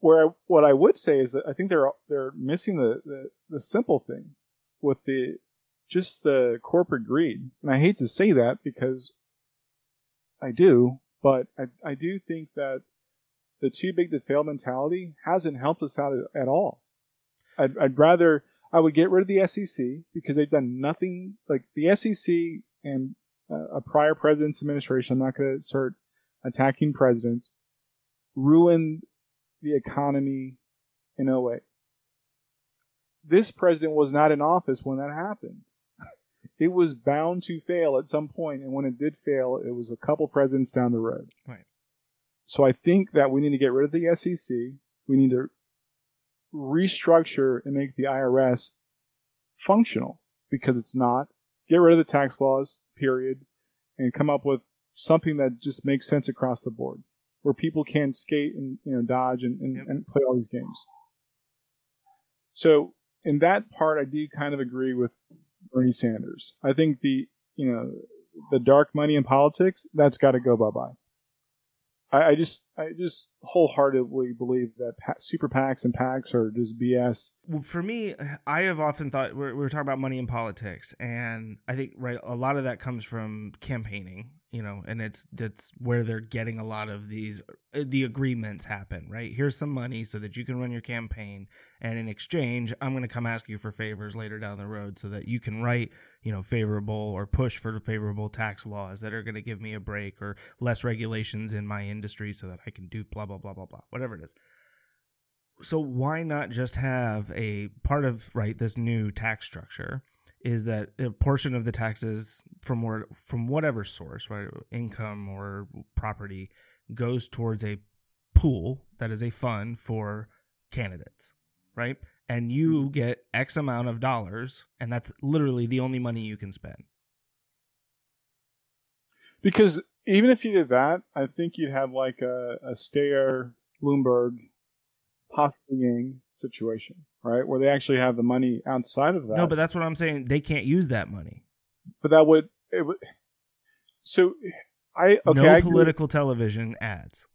where I, what I would say is that I think they're they're missing the, the the simple thing with the just the corporate greed, and I hate to say that because I do, but I I do think that the too big to fail mentality hasn't helped us out at, at all. I'd, I'd rather I would get rid of the SEC because they've done nothing like the SEC and uh, a prior president's administration. I'm not going to start attacking presidents. Ruined the economy in 08. This president was not in office when that happened. It was bound to fail at some point, and when it did fail, it was a couple presidents down the road. Right. So I think that we need to get rid of the SEC. We need to restructure and make the IRS functional because it's not. Get rid of the tax laws, period, and come up with something that just makes sense across the board where people can skate and you know dodge and, and, Yep. and play all these games. So in that part, I do kind of agree with Bernie Sanders. I think the you know the dark money in politics that's got to go bye bye. I, I just I just wholeheartedly believe that super PACs and PACs are just BS. For me, I have often thought we're, we were talking about money in politics, and I think right a lot of that comes from campaigning, you know, and it's that's where they're getting a lot of these uh, the agreements happen. Right, here's some money so that you can run your campaign, and in exchange, I'm going to come ask you for favors later down the road so that you can write, you know, favorable or push for favorable tax laws that are going to give me a break or less regulations in my industry so that I can do blah blah blah blah blah whatever it is so why not just have a part of right this new tax structure is that a portion of the taxes from where from whatever source right income or property goes towards a pool that is a fund for candidates right? And you hmm. get x amount of dollars and that's literally the only money you can spend. Because even if you did that, I think you'd have like a, a Steyer, Bloomberg, possibly Yang situation, right? Where they actually have the money outside of that. no but that's what i'm saying they can't use that money but that would it would. So I okay. no I political television ads.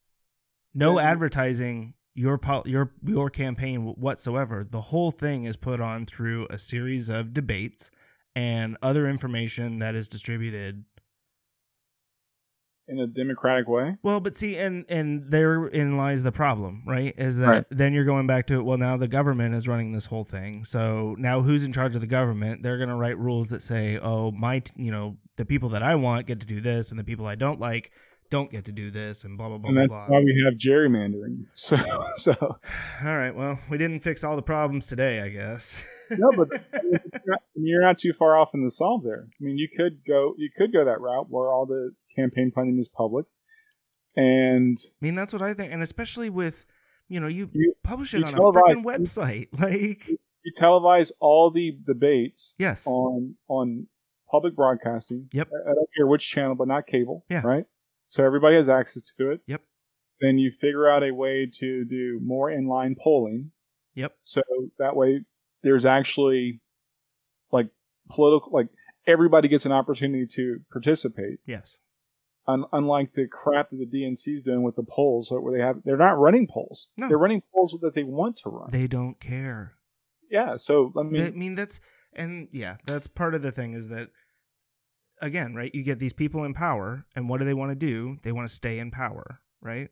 No Yeah. advertising your pol- your your campaign whatsoever. The whole thing is put on through a series of debates and other information that is distributed. In a democratic way. Well, but see, and and therein lies the problem, right? Is that Right. then you're going back to well, now the government is running this whole thing. So now who's in charge of the government? They're going to write rules that say, oh, my, t- you know, the people that I want get to do this, and the people I don't like don't get to do this, and blah blah blah and blah that's blah. why we have gerrymandering. So, so All right. Well, we didn't fix all the problems today, I guess. no, but you're not- you're not too far off in the solve there. I mean, you could go, you could go that route where all the campaign funding is public, and I mean, that's what I think, and especially with, you know, you, You- publish you it on a freaking website, like you televise all the debates yes, on on public broadcasting. Yep. I I don't care which channel, but not cable. Yeah. Right. So everybody has access to it. Yep. Then you figure out a way to do more inline polling. yep, So that way, there's actually like political, like everybody gets an opportunity to participate. yes, Un- unlike the crap that the DNC is doing with the polls, where they have they're not running polls. No. They're running polls that they want to run. They don't care. yeah. So I mean, I mean, that's and yeah, that's part of the thing is that again, right? You get these people in power, and what do they want to do? They want to stay in power, right?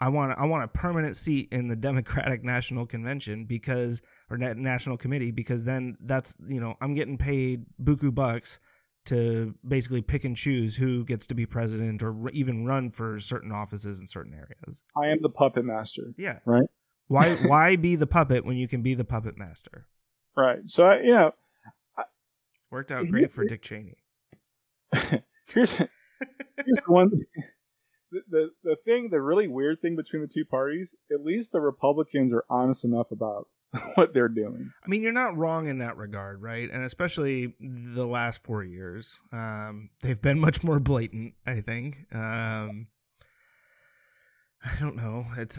I want I want a permanent seat in the Democratic National Convention because or National Committee because then that's you know I'm getting paid buku bucks to basically pick and choose who gets to be president or even run for certain offices in certain areas. I am the puppet master. Yeah, Right. Why why be the puppet when you can be the puppet master? Right. So I, you know, Worked out great for Dick Cheney. here's here's one. The, the the thing, the really weird thing between the two parties, at least the Republicans are honest enough about what they're doing. I mean, you're not wrong in that regard, right? And especially the last four years, um, they've been much more blatant. I think. Um, I don't know. It's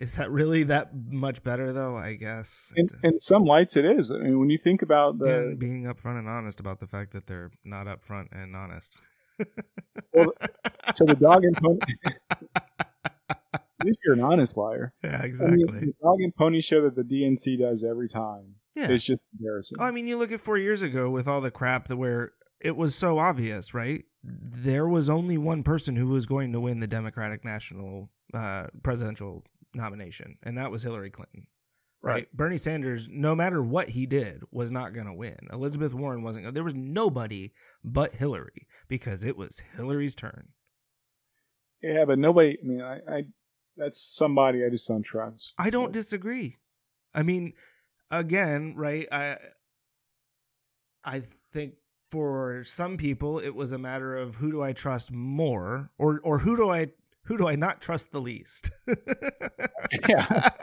is that really that much better though? I guess. In, in some lights, it is. I mean, when you think about Yeah, the being upfront and honest about the fact that they're not upfront and honest. Well, so the dog and pony. Least you're an honest liar. yeah, I exactly. mean, the dog and pony show that the DNC does every time. yeah. It's just embarrassing. Oh, I mean, you look at four years ago with all the crap that where it was so obvious, right? There was only one person who was going to win the Democratic national uh, presidential nomination, and that was Hillary Clinton. Right. Bernie Sanders, no matter what he did, was not going to win. Elizabeth Warren wasn't. There was nobody but Hillary because it was Hillary's turn. Yeah, but nobody. I mean, I, I that's somebody I just don't trust. I don't disagree. I mean, again, right? I I think for some people it was a matter of who do I trust more or or who do I who do I not trust the least? Yeah.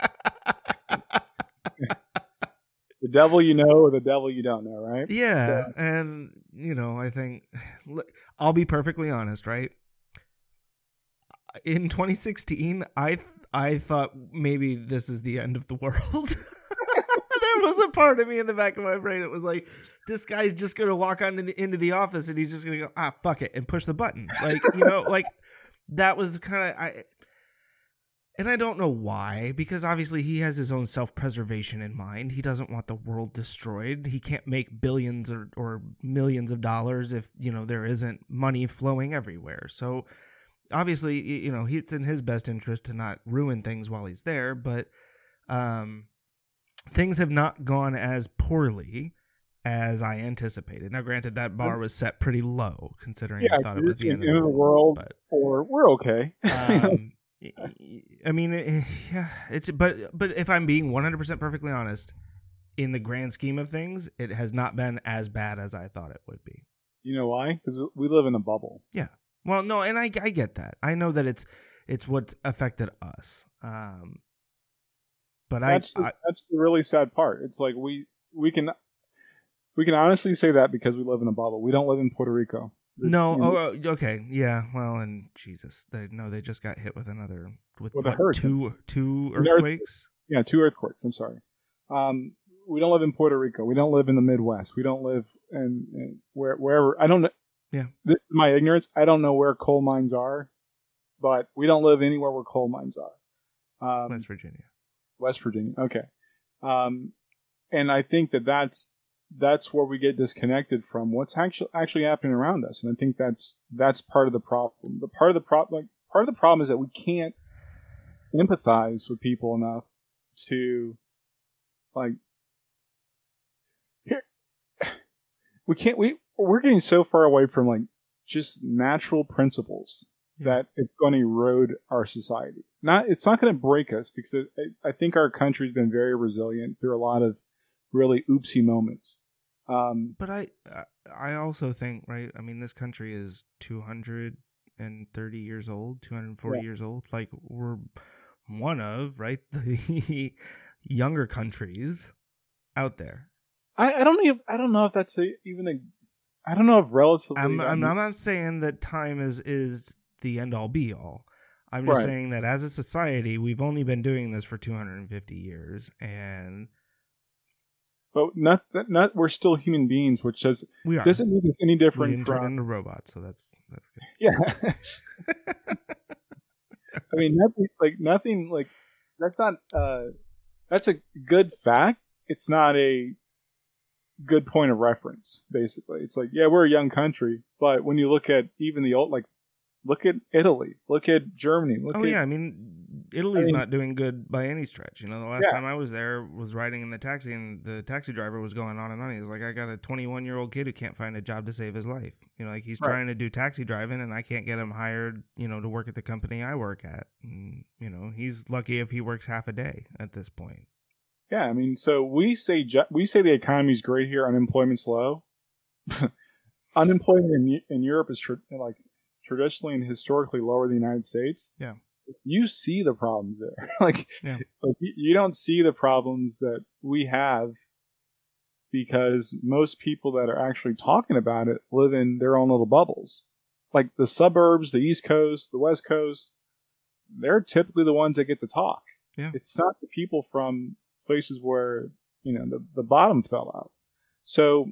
The devil you know or the devil you don't know, right? yeah, and you know, I think I'll be perfectly honest, right? In 2016, I I thought maybe this is the end of the world. there was a part of me in the back of my brain. It was like, this guy's just gonna walk on the, into the office and he's just gonna go, ah, fuck it, and push the button. Like you know, like that was kind of I. And I don't know why, because obviously he has his own self preservation in mind. He doesn't want the world destroyed. He can't make billions or, or millions of dollars if, you know, there isn't money flowing everywhere. So obviously, you know, it's in his best interest to not ruin things while he's there, but um, things have not gone as poorly as I anticipated. Now, granted, that bar was set pretty low considering Yeah, I thought it was the end of the world. world, but- or we're okay. um, I mean, eh, yeah, it's but but if I'm being 100 percent perfectly honest, in the grand scheme of things, it has not been as bad as I thought it would be. you know why? Because we live in a bubble. Well, no, and I I get that. I know that it's it's what's affected us. Um, but I, That's the, I that's the really sad part. It's like we we can we can honestly say that because we live in a bubble. We don't live in Puerto Rico. no. Oh, oh, okay. Yeah. Well, and Jesus, they no, they just got hit with another with, With what, two two earthquakes. yeah, two earthquakes. I'm sorry. Um, we don't live in Puerto Rico. We don't live in the Midwest. We don't live in, in where wherever. I don't know. Yeah. This is my ignorance. I don't know where coal mines are, but we don't live anywhere where coal mines are. Um, West Virginia. West Virginia. Okay. Um, and I think that that's that's where we get disconnected from what's actually actually happening around us, and I think that's that's part of the problem. The part of the problem, like, part of the problem is that we can't empathize with people enough to like here we can't we we're getting so far away from like just natural principles that it's going to erode our society. Not, it's not going to break us because it, I I think our country's been very resilient through a lot of really oopsie moments. Um, But I I also think right. I mean, this country is two hundred and thirty years old, two hundred and forty Yeah. years old. Like we're one of right the younger countries out there. I, I don't even, I don't know if that's a, even a, I don't know if relatively. I'm I'm, I'm not saying that time is is the end all be all. I'm just Right. saying that as a society, we've only been doing this for 250 years, and but not, not we're still human beings, which does We are. doesn't make us any different didn't from into robots, so that's that's good. yeah. I mean, nothing like nothing like that's not uh that's a good fact. It's not a good point of reference. Basically, it's like yeah, we're a young country, but when you look at even the old like look at Italy, look at Germany, look Oh at yeah, I mean Italy's I mean- not doing good by any stretch. You know, the last Yeah. time I was there was riding in the taxi, and the taxi driver was going on and on. He was like, "I got a 21 year old kid who can't find a job to save his life. You know, like he's Right. trying to do taxi driving, and I can't get him hired. You know, to work at the company I work at. And, you know, he's lucky if he works half a day at this point. Yeah, I mean, so we say we say the economy's great here, unemployment's low. Unemployment in, in Europe is tr- like traditionally and historically lower than the United States. Yeah. you see the problems there. like, Yeah. like you, you don't see the problems that we have because most people that are actually talking about it live in their own little bubbles. Like the suburbs, the East Coast, the West Coast, they're typically the ones that get to talk. Yeah. It's not the people from places where, you know, the, the bottom fell out. So,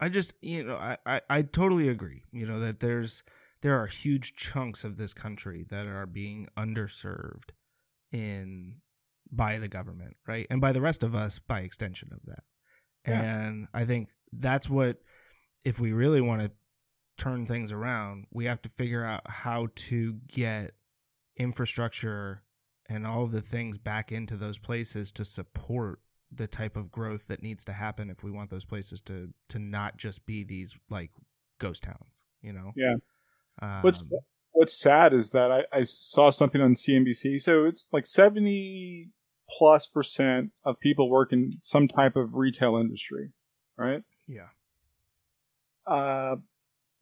I just, you know, I, I, I totally agree. You know that there's there are huge chunks of this country that are being underserved in by the government, right, and by the rest of us by extension of that. Yeah. And I think that's what, if we really want to turn things around, we have to figure out how to get infrastructure and all the things back into those places to support the type of growth that needs to happen if we want those places to to not just be these like ghost towns you know Yeah. um, What's what's sad is that I, I saw something on CNBC. So it's like seventy plus percent of people work in some type of retail industry, right? yeah Uh,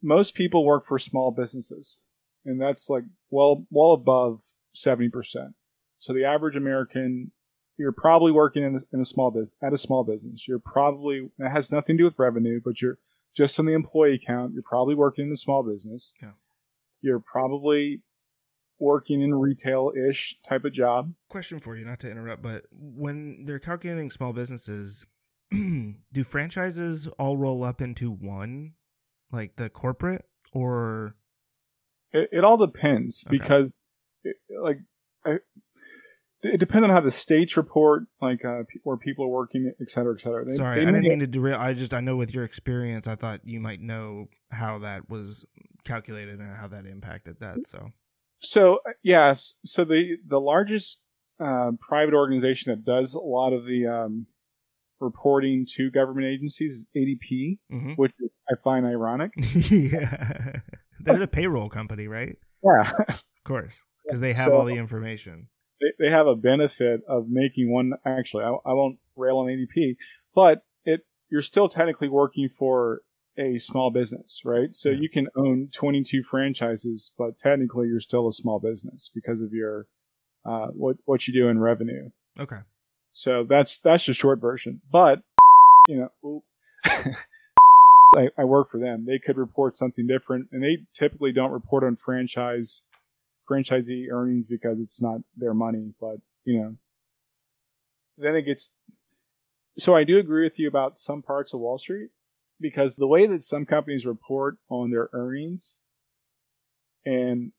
most people work for small businesses, and that's like well well above seventy percent. So the average American, you're probably working in a, in a small business at a small business. You're probably it has nothing to do with revenue, but you're just on the employee count. You're probably working in a small business. Yeah. You're probably working in retail-ish type of job. question for you not to interrupt but when they're calculating small businesses do franchises all roll up into one like the corporate or It, it all depends Okay. because, it, like, I, it depends on how the states report, like uh, where people are working, et cetera, et cetera. They- sorry they i didn't mean to derail i just i know with your experience i thought you might know how that was calculated and how that impacted that so. So uh, yes, so the the largest uh, private organization that does a lot of the um, reporting to government agencies is ADP, hmm which I find ironic. yeah. They're the payroll company right? Yeah, of course because they have So- all the information they, they have a benefit of making one. Actually, I, I won't rail on ADP, but it you're still technically working for a small business, right? So Yeah. you can own 22 franchises, but technically you're still a small business because of your uh, what what you do in revenue. okay So that's that's the short version. But you know, I, I work for them. They could report something different, and they typically don't report on franchise franchisee earnings because it's not their money. But you know, then it gets. So I do agree with you about some parts of Wall Street because the way that some companies report on their earnings and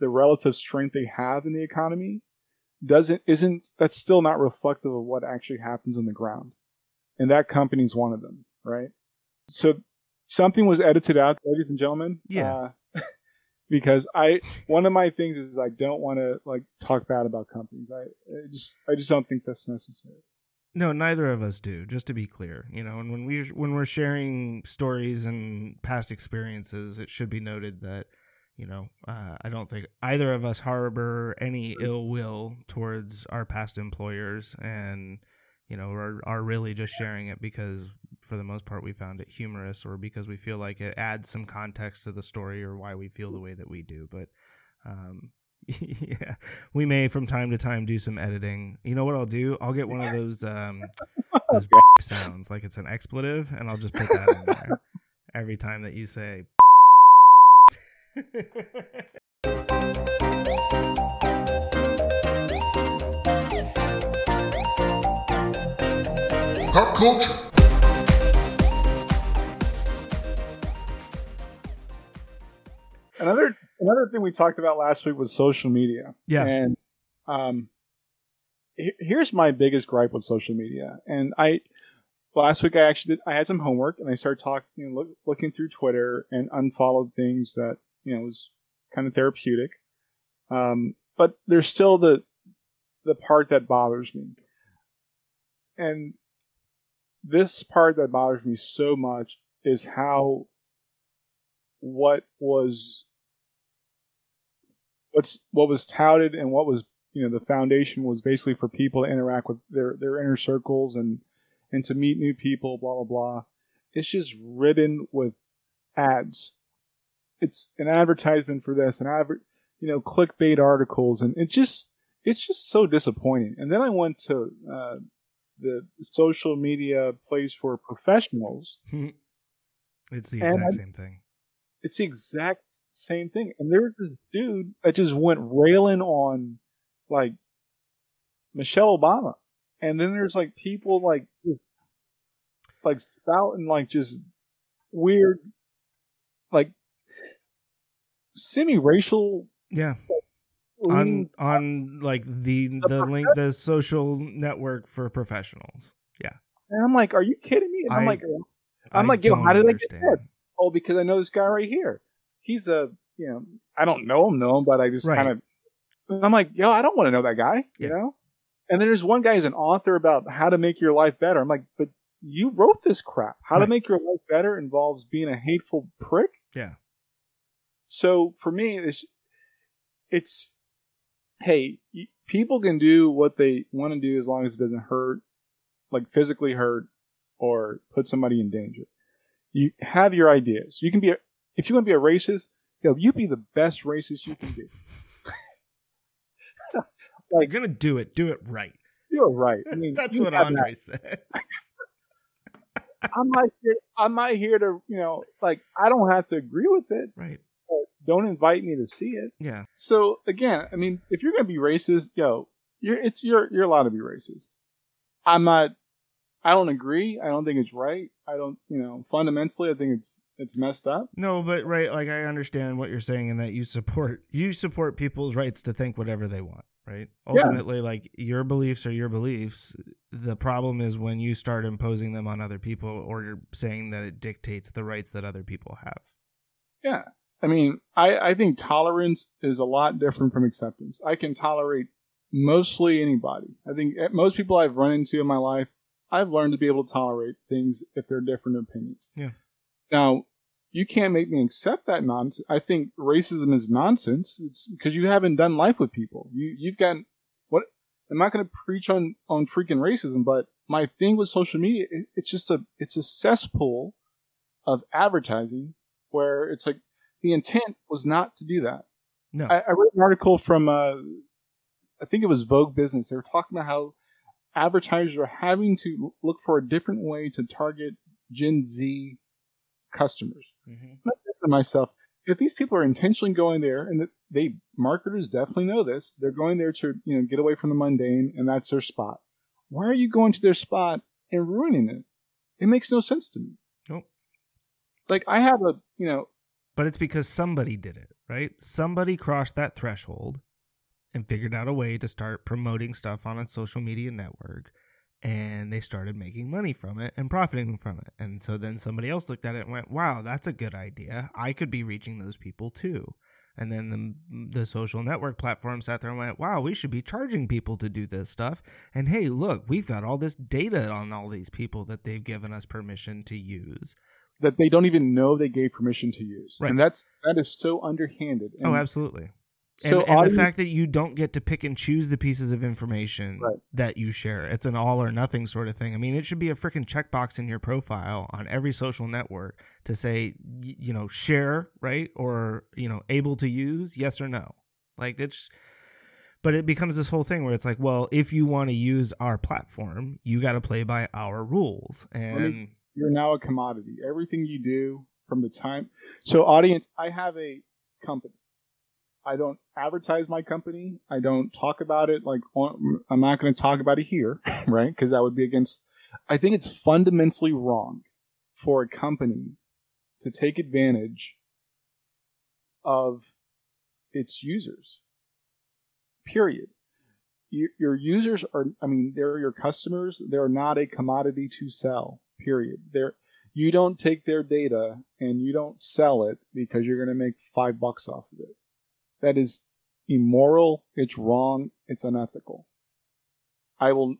the relative strength they have in the economy doesn't isn't that's still not reflective of what actually happens on the ground and that company's one of them right so something was edited out ladies and gentlemen Yeah. uh, because i one of my things is i don't want to like talk bad about companies I, I just i just don't think that's necessary No, neither of us do. Just to be clear, you know, and when we when we're sharing stories and past experiences, it should be noted that, you know, uh, I don't think either of us harbor any ill will towards our past employers, and you know, are are really just sharing it because, for the most part, we found it humorous, or because we feel like it adds some context to the story, or why we feel the way that we do. But um, yeah, we may from time to time do some editing. You know what I'll do? I'll get one of those um those sounds like it's an expletive, and I'll just put that in there every time that you say. pop culture, Another another thing we talked about last week was social media. Yeah. And um, here's my biggest gripe with social media. And I last week I actually did I had some homework and I started talking, you know, look, looking through Twitter and unfollowed things that you know was kind of therapeutic. Um, but there's still the the part that bothers me. And this part that bothers me so much is how what was what's what was touted and what was you know the foundation was basically for people to interact with their their inner circles and and to meet new people blah blah blah. It's just ridden with ads. It's an advertisement for this an advert you know clickbait articles and it just it's just so disappointing. And then i went to uh, the social media place for professionals. It's the exact I- same thing. it's the exact same thing. And there was this dude that just went railing on like Michelle Obama. And then there's like people like like spouting like just weird like semi racial Yeah. On on like the the link the social network for professionals. Yeah. And I'm like, Are you kidding me? And I'm I- like I'm I like, yo, how did I get understand. that? Oh, because I know this guy right here. He's a you know, I don't know him, know him, but I just Right. kind of I'm like, yo, I don't want to know that guy, you know? And then there's one guy who's an author about how to make your life better. I'm like, but you wrote this crap. How to make your life better involves being a hateful prick. Yeah. So for me, it's, it's, hey, people can do what they want to do as long as it doesn't hurt, like physically hurt or put somebody in danger. You have your ideas. You can be, a, if you want to be a racist, yo, you be the best racist you can be. You're gonna do it, do it right. You're right. I mean, That's what Andre said. that. I'm not here. I'm not here to, you know, like I don't have to agree with it. right. But don't invite me to see it. Yeah. So again, I mean, if you're gonna be racist, yo, you're it's you're you're allowed to be racist. I'm not. I don't agree. I don't think it's right. I don't. You know, fundamentally, I think it's it's messed up. No, but right, like I understand what you're saying in that you support you support people's rights to think whatever they want, right? Yeah. Ultimately, like your beliefs are your beliefs. The problem is when you start imposing them on other people or you're saying that it dictates the rights that other people have. Yeah. I mean, I, I think tolerance is a lot different from acceptance. I can tolerate mostly anybody. I think eh, most people I've run into in my life, I've learned to be able to tolerate things if they're different opinions. Yeah. Now, you can't make me accept that nonsense. I think racism is nonsense. It's because you haven't done life with people. You you've gotten what I'm not going to preach on on freaking racism, but my thing with social media, it, it's just a it's a cesspool of advertising where it's like the intent was not to do that. No. I, I read an article from uh, I think it was Vogue Business. They were talking about how advertisers are having to look for a different way to target Gen Z customers. Mhm. I think to myself, if these people are intentionally going there, and they marketers definitely know this, they're going there to you know get away from the mundane, and that's their spot. Why are you going to their spot and ruining it? It makes no sense to me. Nope. Like I have a you know But it's because somebody did it, right? Somebody crossed that threshold and figured out a way to start promoting stuff on a social media network. And they started making money from it and profiting from it. And so then somebody else looked at it and went, wow, that's a good idea. I could be reaching those people too. And then the, the social network platform sat there and went, wow, we should be charging people to do this stuff. And hey, look, we've got all this data on all these people that they've given us permission to use. that they don't even know they gave permission to use, Right. and that's that is so underhanded. Oh, and oh, absolutely. So and, and the fact that you don't get to pick and choose the pieces of information Right. that you share it's an all or nothing sort of thing i mean it should be a freaking checkbox in your profile on every social network to say you know share right or you know able to use yes or no like it's but it becomes this whole thing where it's like well if you want to use our platform you got to play by our rules and you're now a commodity. Everything you do from the time. So, audience, I have a company. I don't advertise my company. I don't talk about it. Like I'm not going to talk about it here, right? Because that would be against I think it's fundamentally wrong for a company to take advantage of its users. Period. Your, your users are, I mean, they're your customers. They're not a commodity to sell. Period. They're, you don't take their data and you don't sell it because you're going to make five bucks off of it. That is immoral. It's wrong. It's unethical. I will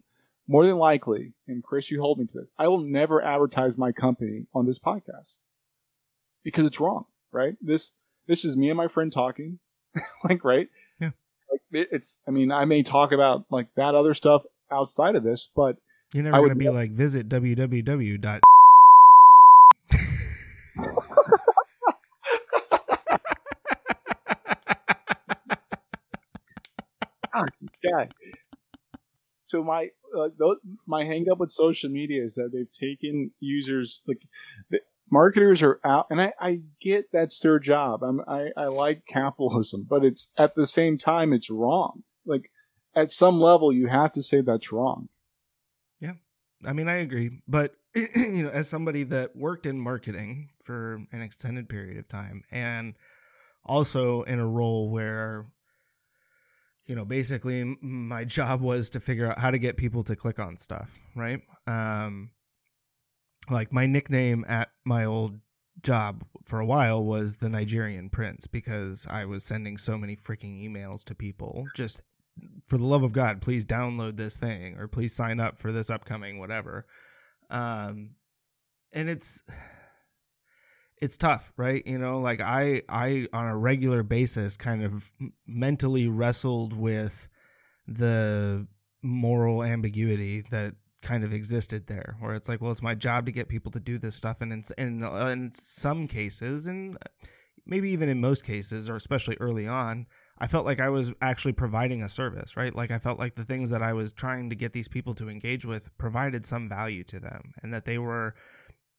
more than likely, and Chris, you hold me to this, I will never advertise my company on this podcast because it's wrong, right? This, this is me and my friend talking, like, right? Yeah. Like it, it's, I mean, I may talk about like that other stuff outside of this, but You're never going to be never- like, visit www. Guy. So my uh, those, my hang up with social media is that they've taken users like the, marketers are out, and I, I get that's their job. I'm, I I like capitalism, but it's at the same time it's wrong. Like at some level, you have to say that's wrong. Yeah, I mean, I agree, but you know, as somebody that worked in marketing for an extended period of time, and also in a role where, you know, basically my job was to figure out how to get people to click on stuff, right? Um, like my nickname at my old job for a while was the Nigerian Prince because I was sending so many freaking emails to people just for the love of God, please download this thing or please sign up for this upcoming whatever. Um, and it's it's tough, right? You know, like I I on a regular basis kind of mentally wrestled with the moral ambiguity that kind of existed there where it's like well it's my job to get people to do this stuff and in, in, uh, in some cases and uh, maybe even in most cases or especially early on I felt like I was actually providing a service, right? Like I felt like the things that I was trying to get these people to engage with provided some value to them and that they were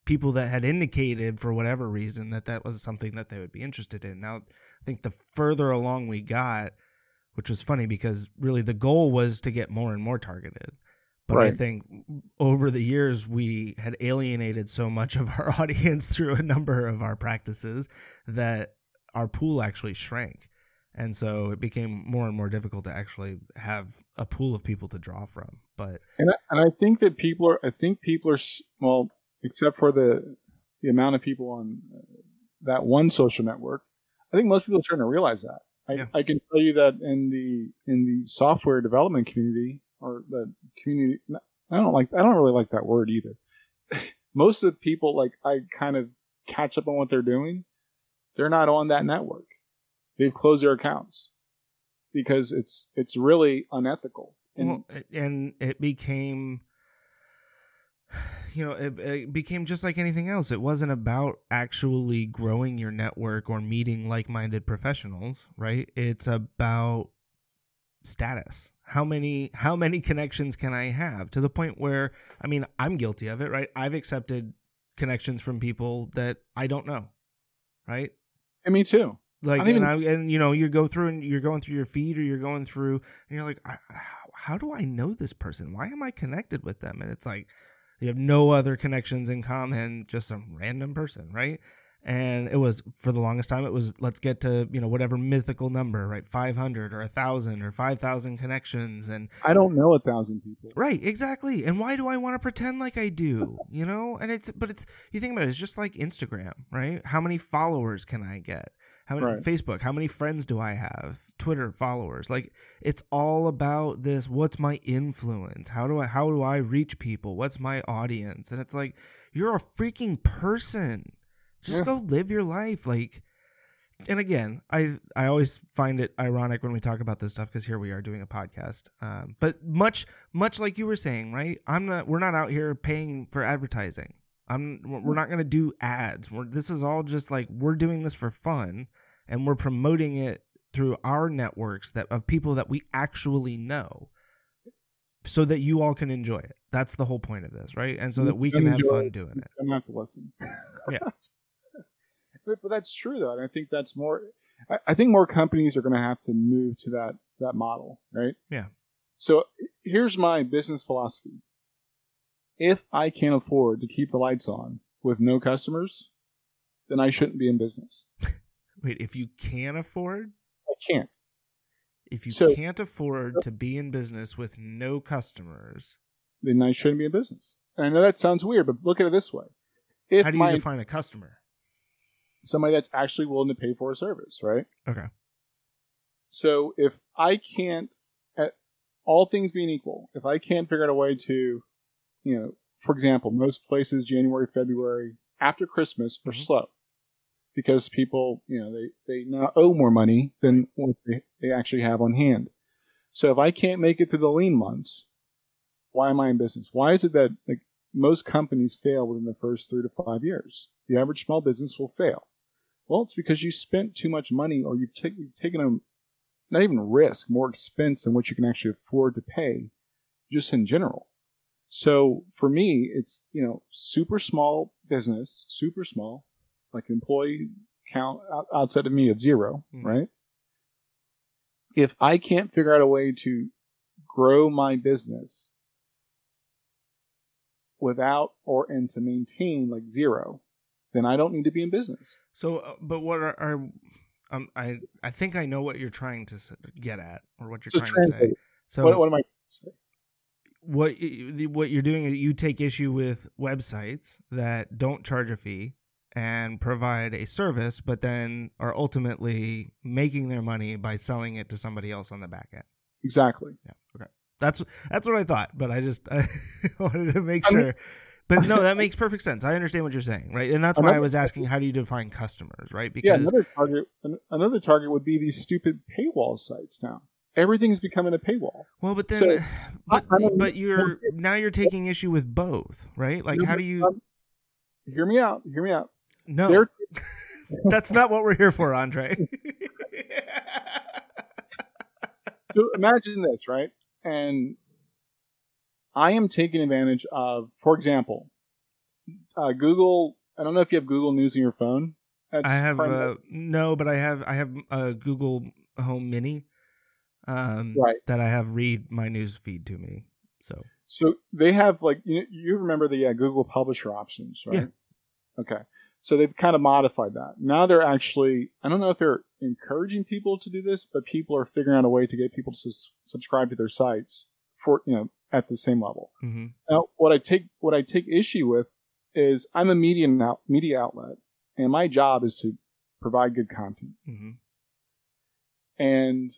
people that had indicated for whatever reason that that was something that they would be interested in. Now, I think the further along we got, which was funny because really the goal was to get more and more targeted. But I think over the years we had alienated so much of our audience through a number of our practices that our pool actually shrank. And so it became more and more difficult to actually have a pool of people to draw from. But And I, and I think that people are. I think people are. Well, except for the the amount of people on uh, that one social network, I think most people are starting to realize that. I, Yeah. I can tell you that in the in the software development community or the community, I don't like. I don't really like that word either. Most of the people, like I kind of catch up on what they're doing. They're not on that network. They've closed their accounts because it's it's really unethical. And well, and it became you know it, it became just like anything else. It wasn't about actually growing your network or meeting like-minded professionals right? It's about status. How many how many connections can i have? To the point where i mean i'm guilty of it right? I've accepted connections from people that i don't know right? And me too. like and, even- I, and you know you go through and you're going through your feed or you're going through and you're like how do i know this person? Why am i connected with them? And it's like you have no other connections in common just some random person right and it was for the longest time it was let's get to you know whatever mythical number right 500 or a thousand or 5000 connections and I don't know a thousand people. Right, exactly. And why do I want to pretend like I do? You know? And it's but it's you think about it, it's just like Instagram, right? How many followers can I get? How many Right. Facebook, how many friends do I have? Twitter followers. Like it's all about this what's my influence? How do I how do I reach people? What's my audience? And it's like you're a freaking person. Just Yeah. go live your life like and again, I I always find it ironic when we talk about this stuff because here we are doing a podcast. Um, but much much like you were saying, right? I'm not. We're not out here paying for advertising. I'm. We're not going to do ads. We're, this is all just like we're doing this for fun, and we're promoting it through our networks that of people that we actually know, so that you all can enjoy it. That's the whole point of this, right? And so that we can have fun it. doing it. I'm gonna have to listen. Yeah. but, but that's true though, and I think that's more. I, I think more companies are going to have to move to that that model, right? Yeah. So here's my business philosophy. if I can't afford to keep the lights on with no customers, then I shouldn't be in business. Wait, if you can afford, can't. if you So- can't afford to be in business with no customers, Then I shouldn't be in business. And I know that sounds weird, but look at it this way: if how do you my define a customer? somebody that's actually willing to pay for a service, right? Okay. So if I can't, at all things being equal, if I can't figure out a way to, you know, for example, most places January, February after Christmas are Mhm. slow because people, you know, they they now owe more money than what they, they actually have on hand. So if I can't make it through the lean months, why am I in business? Why is it that like most companies fail within the first three to five years? The average small business will fail. Well, it's because you spent too much money or you've, ta- you've taken a not even risk, more expense than what you can actually afford to pay, just in general. So for me, it's you know super small business, super small, like employee count outside of me of 0 Mhm. right? If I can't figure out a way to grow my business without or and to maintain like zero, then I don't need to be in business. So, uh, but what are, are um, I I think I know what you're trying to get at, or what you're So trying to say. So, what, what am I? saying? what what you're doing is you take issue with websites that don't charge a fee and provide a service, but then are ultimately making their money by selling it to somebody else on the back end. Exactly. Yeah. Okay. That's that's what I thought, but I just I wanted to make I mean- sure. But no, that makes perfect sense. I understand what you're saying, right? And that's why I was asking, how do you define customers, right? Because Yeah, another target. Another target would be these stupid paywall sites. Now everything's becoming a paywall. well, but then, So, but I don't- but you're now you're taking issue with both, right? Like, how do you? hear me out? Hear me out. No, They're that's not what we're here for, Andre. so imagine this, right? And I am taking advantage of, for example, uh, Google. I don't know if you have Google News on your phone. That's I have uh, no, but I have I have a Google Home Mini, um, Right. that I have read my news feed to me. So So they have like you, you remember the uh, Google Publisher options, right? Yeah. Okay. So they've kind of modified that. Now they're actually I don't know if they're encouraging people to do this, but people are figuring out a way to get people to sus- subscribe to their sites for you know at the same level. hmm Now what I take what I take issue with is I'm a media out, media outlet, and my job is to provide good content hmm and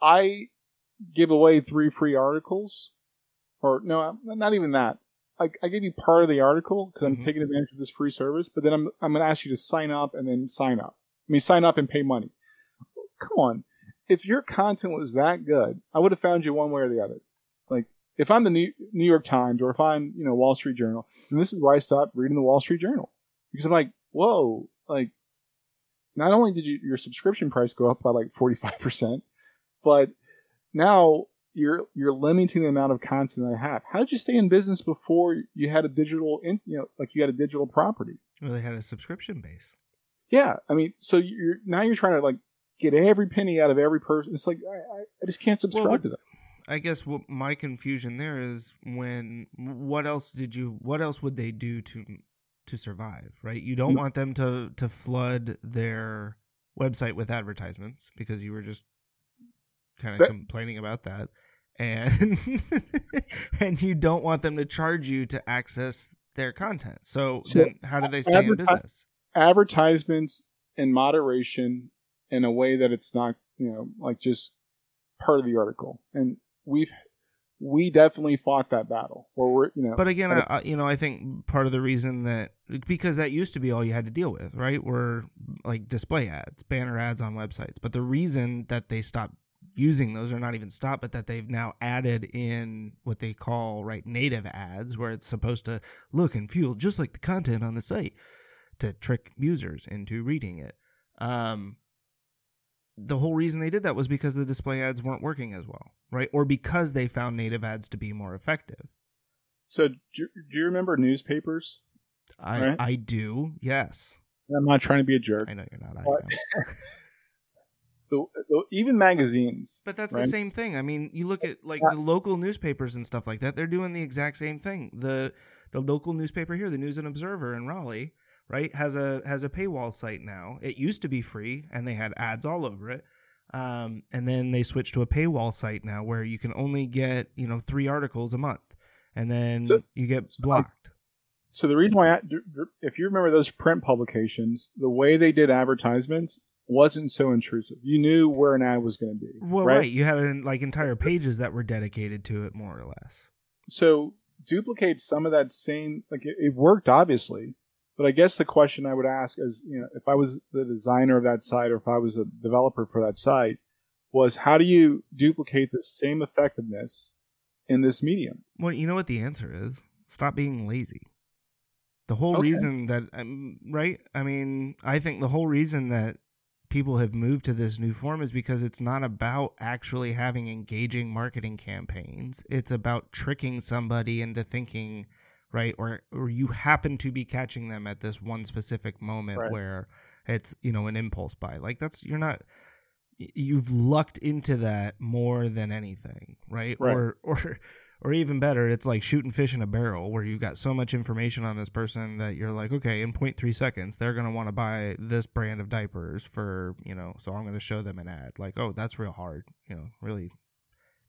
I give away three free articles, or no, not even that. I, I give you part of the article because I'm Mhm. taking advantage of this free service, but then I'm I'm going to ask you to sign up and then sign up. I mean, sign up and pay money. Come on, if your content was that good, I would have found you one way or the other. Like if I'm the New, New York Times or if I'm you know Wall Street Journal, then this is why I stopped reading the Wall Street Journal because I'm like, whoa, like not only did you, your subscription price go up by like 45%, but now you're you're limiting the amount of content I have. How did you stay in business before you had a digital, in, you know, like you had a digital property? Well, they had a subscription base. Yeah, I mean, so you're now you're trying to like get every penny out of every person. It's like I, I, just can't subscribe what- to that. I guess what my confusion there is when what else did you what else would they do to to survive, right? You don't Mm. want them to to flood their website with advertisements because you were just kind of That- complaining about that. And and you don't want them to charge you to access their content. So, So, then how do they stay in business? Advertisements in moderation in a way that it's not, you know, like just part of the article. And we've we definitely fought that battle. Where we're, you know, But again, I, I- you know, I think part of the reason that because that used to be all you had to deal with, right? Were like display ads, banner ads on websites. But the reason that they stopped using those, are not even stopped, but that they've now added in what they call right native ads, where it's supposed to look and feel just like the content on the site to trick users into reading it. Um, the whole reason they did that was because the display ads weren't working as well, right? Or because they found native ads to be more effective. so do you, do you remember newspapers? I Right. I do. Yes. I'm not trying to be a jerk. I know you're not. I know. the, the, even magazines. But that's right? the same thing. I mean, you look at like Yeah. the local newspapers and stuff like that. They're doing the exact same thing. The the local newspaper here, the News and Observer in Raleigh, right, has a has a paywall site now. It used to be free, and they had ads all over it. Um, and then they switched to a paywall site now, where you can only get you know three articles a month, and then So- you get blocked. So the reason why, I, if you remember those print publications, the way they did advertisements wasn't so intrusive. You knew where an ad was going to be. Well, right? right. You had an, like entire pages that were dedicated to it, more or less. So duplicate some of that same, like it, it worked obviously, but I guess the question I would ask is, you know, if I was the designer of that site or if I was a developer for that site, was how do you duplicate the same effectiveness in this medium? Well, you know what the answer is? Stop being lazy. The whole Okay. reason that, um, right? I mean, I think the whole reason that people have moved to this new form is because it's not about actually having engaging marketing campaigns. It's about tricking somebody into thinking, right? Or, or you happen to be catching them at this one specific moment Right. where it's, you know, an impulse buy. Like that's, you're not, you've lucked into that more than anything, right? Right. Or, or, or even better, it's like shooting fish in a barrel where you've got so much information on this person that you're like, okay, in 0.3 seconds, they're going to want to buy this brand of diapers for, you know, so I'm going to show them an ad. Like, oh, that's real hard. You know, really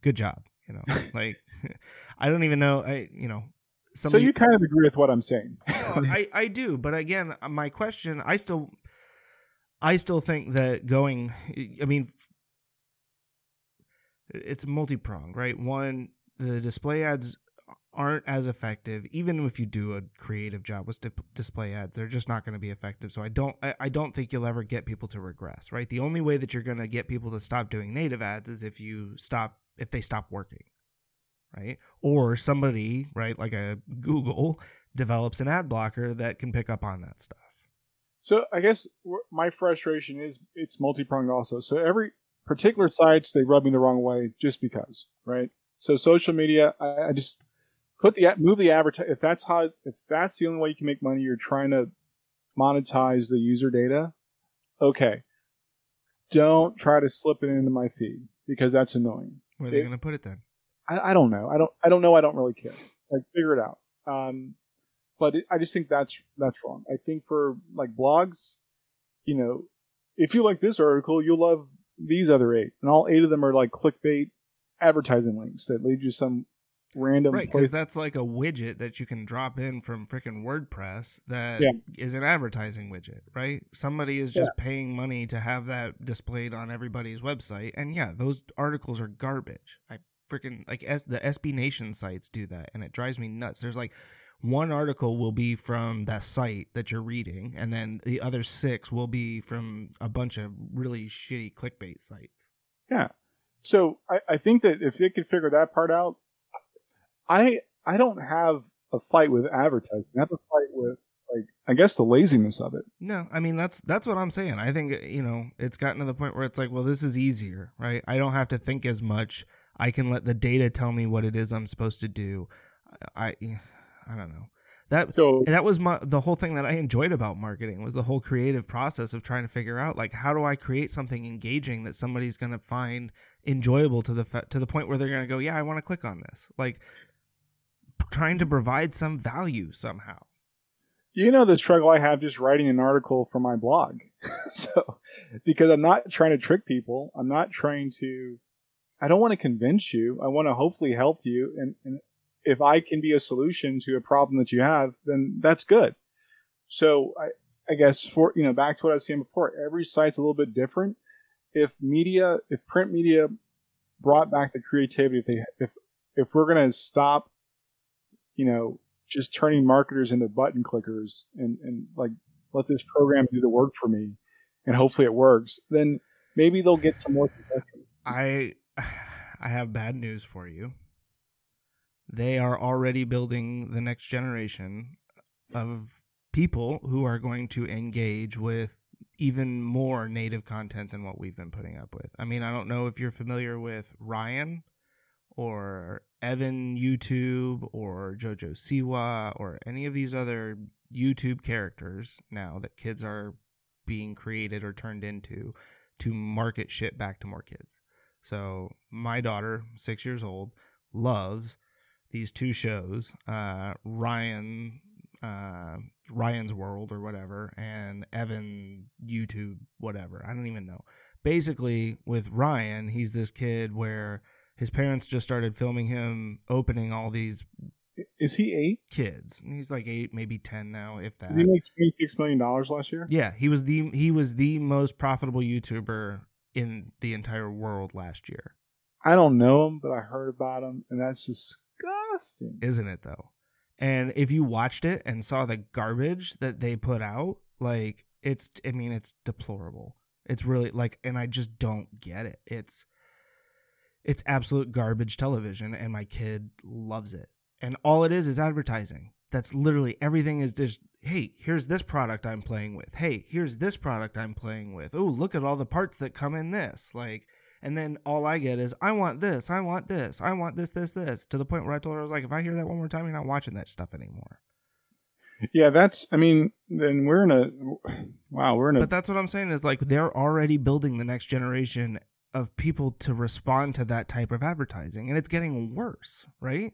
good job. You know, like, I don't even know. I, you know, so you kind of agree with what I'm saying. I, I do, but again, uh, my question, I still, I still think that going, I mean, it's multi pronged, right? One, the display ads aren't as effective, even if you do a creative job with dip- display ads. They're just not going to be effective. So I don't, I, I don't think you'll ever get people to regress, right? The only way that you're going to get people to stop doing native ads is if you stop, if they stop working, right? Or somebody, right, like a Google develops an ad blocker that can pick up on that stuff. So I guess my frustration is it's multi-pronged also. So every particular sites they rub me the wrong way just because, right? So social media, I, I just put the move the advertise. If that's how, if that's the only way you can make money, you're trying to monetize the user data. Okay, don't try to slip it into my feed because that's annoying. Where are they going to put it then? I, I don't know. I don't. I don't know. I don't really care. Like figure it out. Um, but it, I just think that's that's wrong. I think for like blogs, you know, if you like this article, you'll love these other eight, and all eight of them are like clickbait advertising links that lead you some random Right, because that's like a widget that you can drop in from freaking WordPress that is Yeah. an advertising widget, right? Somebody is just paying money to have that displayed on everybody's website, and yeah, those articles are garbage. I freaking like S, the SB Nation sites do that, and it drives me nuts. There's like one article will be from that site that you're reading, and then the other six will be from a bunch of really shitty clickbait sites. Yeah. So I, I think that if they could figure that part out, I I don't have a fight with advertising. I have a fight with like I guess the laziness of it. No, I mean that's that's what I'm saying. I think you know it's gotten to the point where it's like, well, this is easier, right? I don't have to think as much. I can let the data tell me what it is I'm supposed to do. I I don't know. That So that was my the whole thing that I enjoyed about marketing was the whole creative process of trying to figure out like how do I create something engaging that somebody's going to find enjoyable to the fa- to the point where they're going to go, yeah, I want to click on this. Like trying to provide some value somehow. you know the struggle I have just writing an article for my blog. so because I'm not trying to trick people, I'm not trying to I don't want to convince you. I want to hopefully help you and, and if I can be a solution to a problem that you have, then that's good. So I I guess for you know, back to what I was saying before, every site's a little bit different. If media if print media brought back the creativity, if they if if we're gonna stop, you know, just turning marketers into button clickers and, and like let this program do the work for me and hopefully it works, then maybe they'll get some more. I I have bad news for you. They are already building the next generation of people who are going to engage with even more native content than what we've been putting up with. I mean, I don't know if you're familiar with Ryan or Evan YouTube or Jojo Siwa or any of these other YouTube characters now that kids are being created or turned into to market shit back to more kids. So my daughter, six years old, loves these two shows, uh, Ryan, uh, Ryan's World or whatever, and Evan YouTube, whatever. I don't even know. Basically, with Ryan, he's this kid where his parents just started filming him opening all these Is he eight? kids. And He's like eight, maybe ten now, if that. Did he make twenty six million dollars last year? Yeah, he was the he was the most profitable YouTuber in the entire world last year, I don't know him, but I heard about him, and that's disgusting. isn't it though? And if you watched it and saw the garbage that they put out, like it's I mean it's deplorable. It's really like and I just don't get it. It's it's absolute garbage television and my kid loves it. And all it is is advertising. That's literally everything is just hey, here's this product I'm playing with. Hey, here's this product I'm playing with. Oh, look at all the parts that come in this. Like and then all I get is I want this, I want this, I want this, this, this. To the point where I told her I was like, if I hear that one more time, you're not watching that stuff anymore. Yeah, that's. I mean, then we're in a. Wow, we're in a. But that's what I'm saying is like they're already building the next generation of people to respond to that type of advertising, and it's getting worse, right?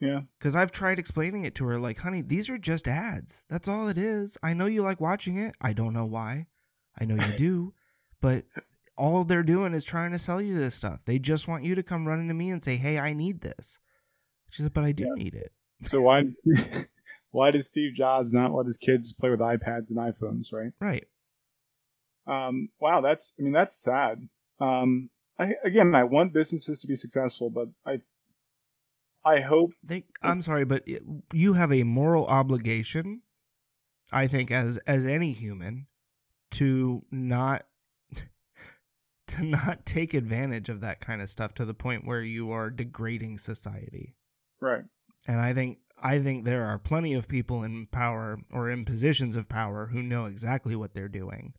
yeah, Because I've tried explaining it to her, like, honey, these are just ads. That's all it is. I know you like watching it. I don't know why. I know you do, but all they're doing is trying to sell you this stuff. They just want you to come running to me and say, "Hey, I need this." She said, "But I do Yeah. need it." so why? why does Steve Jobs not let his kids play with iPads and iPhones? Right. Right. Um. Wow. That's. I mean, that's sad. Um. I, again, I want businesses to be successful, but I. I hope. They, I'm sorry, but it, you have a moral obligation, I think, as as any human, to not to not take advantage of that kind of stuff to the point where you are degrading society. Right. And I think I think there are plenty of people in power or in positions of power who know exactly what they're doing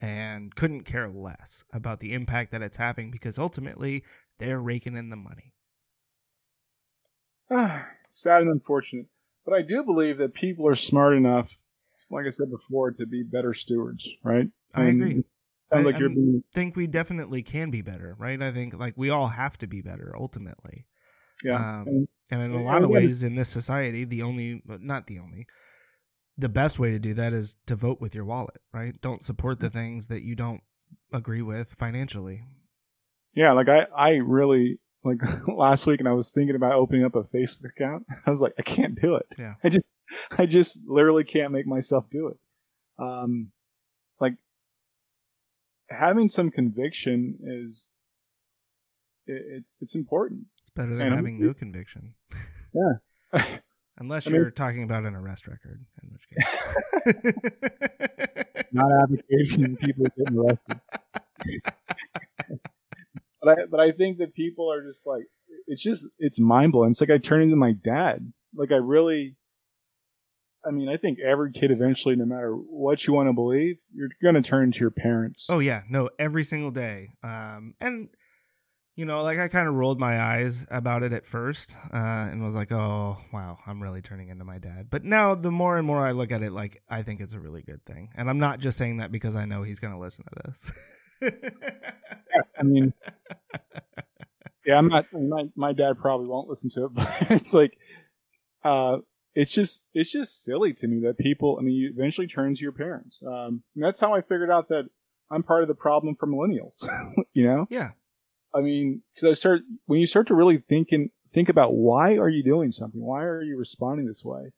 and couldn't care less about the impact that it's having because ultimately they're raking in the money. Ah, sad and unfortunate. But I do believe that people are smart enough, like I said before, to be better stewards. Right. I agree. Sounds I- like you're I'm- being. think we definitely can be better, right? I think like we all have to be better ultimately. Yeah. um, and- And in a lot of ways in this society, the only, not the only the best way to do that is to vote with your wallet, right? Don't support the things that you don't agree with financially. Yeah, like I, I really like last week, and I was thinking about opening up a Facebook account. I was like, I can't do it. Yeah. I just, I just literally can't make myself do it. Um, having some conviction is, it, it it's important. It's better than And I'm- having no conviction. Yeah. Unless I mean- you're talking about an arrest record, in which case. Not advocating people getting arrested. but I, but I think that people are just like, it's just, it's mind blowing. It's like I turn into my dad. Like I really, I mean, I think every kid eventually, no matter what you want to believe, you're going to turn to your parents. Oh yeah, no, every single day. Um, and you know, like I kind of rolled my eyes about it at first, uh, and was like, "Oh, wow, I'm really turning into my dad." But now, the more and more I look at it, like I think it's a really good thing, and I'm not just saying that because I know he's going to listen to this. I mean, yeah, I'm not. My my dad probably won't listen to it, but it's like, uh, it's just it's just silly to me that people. I mean, you eventually turn to your parents. Um, and that's how I figured out that I'm part of the problem for millennials. you know, yeah, I mean, because I start when you start to really think and think about why are you doing something? Why are you responding this way?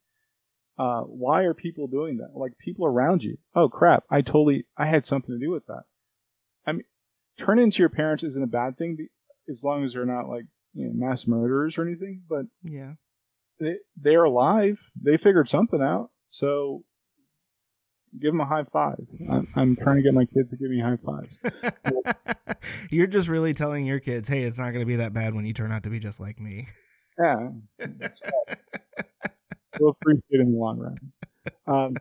Uh, why are people doing that? Like people around you. Oh crap! I totally I had something to do with that. I mean, turn into your parents isn't a bad thing, as long as they're not like you know, mass murderers or anything. But yeah. They they're alive. They figured something out. So give them a high five. I'm, I'm trying to get my kids to give me high fives. You're just really telling your kids, "Hey, it's not going to be that bad when you turn out to be just like me." Yeah. we'll appreciate it in the long run. Um,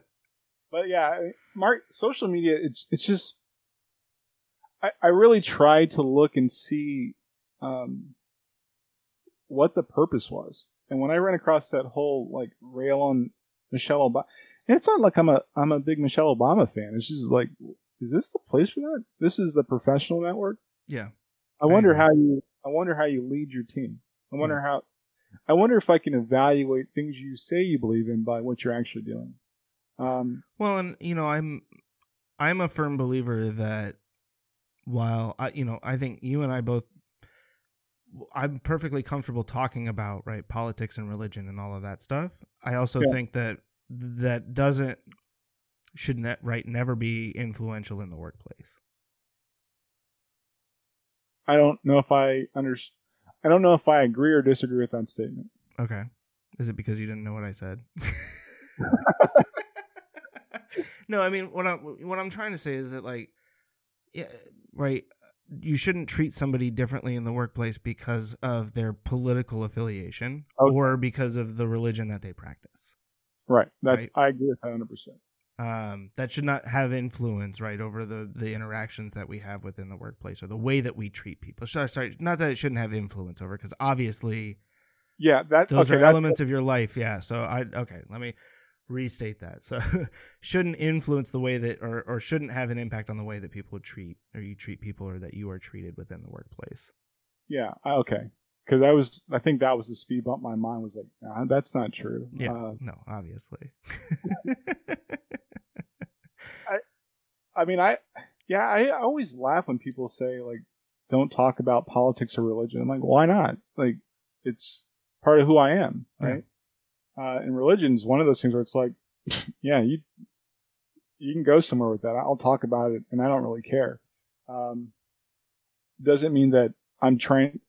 but yeah, Mark, social media, it's it's just, I, I really tried to look and see um, what the purpose was. And when I ran across that whole like rail on Michelle Obama, and it's not like I'm a I'm a big Michelle Obama fan. It's just like is this the place for that? This is the professional network. Yeah. I wonder agree. how you. I wonder how you lead your team. I wonder how. I wonder if I can evaluate things you say you believe in by what you're actually doing. Um, Well, and you know, I'm I'm a firm believer that while I, you know, I think you and I both I'm perfectly comfortable talking about right politics and religion and all of that stuff. I also Yeah. think that that doesn't should ne- right never be influential in the workplace. I don't know if I under. I don't know if I agree or disagree with that statement. Okay. Is it because you didn't know what I said? no, I mean what I'm what I'm trying to say is that like yeah, right, you shouldn't treat somebody differently in the workplace because of their political affiliation Okay. or because of the religion that they practice. Right. That's. Right. I agree with that 100. percent Um, that should not have influence, right, over the the interactions that we have within the workplace or the way that we treat people. Sorry, sorry not that it shouldn't have influence over, because obviously Yeah. That. those okay, are elements of your life yeah so i okay let me restate that so shouldn't influence the way that or, or shouldn't have an impact on the way that people would treat or you treat people or that you are treated within the workplace Yeah. Okay. Because I was. I think that was the speed bump. My mind was like, nah, that's not true. yeah Uh, no obviously I I mean, I, yeah, I always laugh when people say like, "Don't talk about politics or religion." I'm like, why not? Like, it's part of who I am, Yeah. Uh, and religion's one of those things where it's like, yeah, you, you can go somewhere with that. I'll talk about it, and I don't really care. Um, doesn't mean that I'm trying.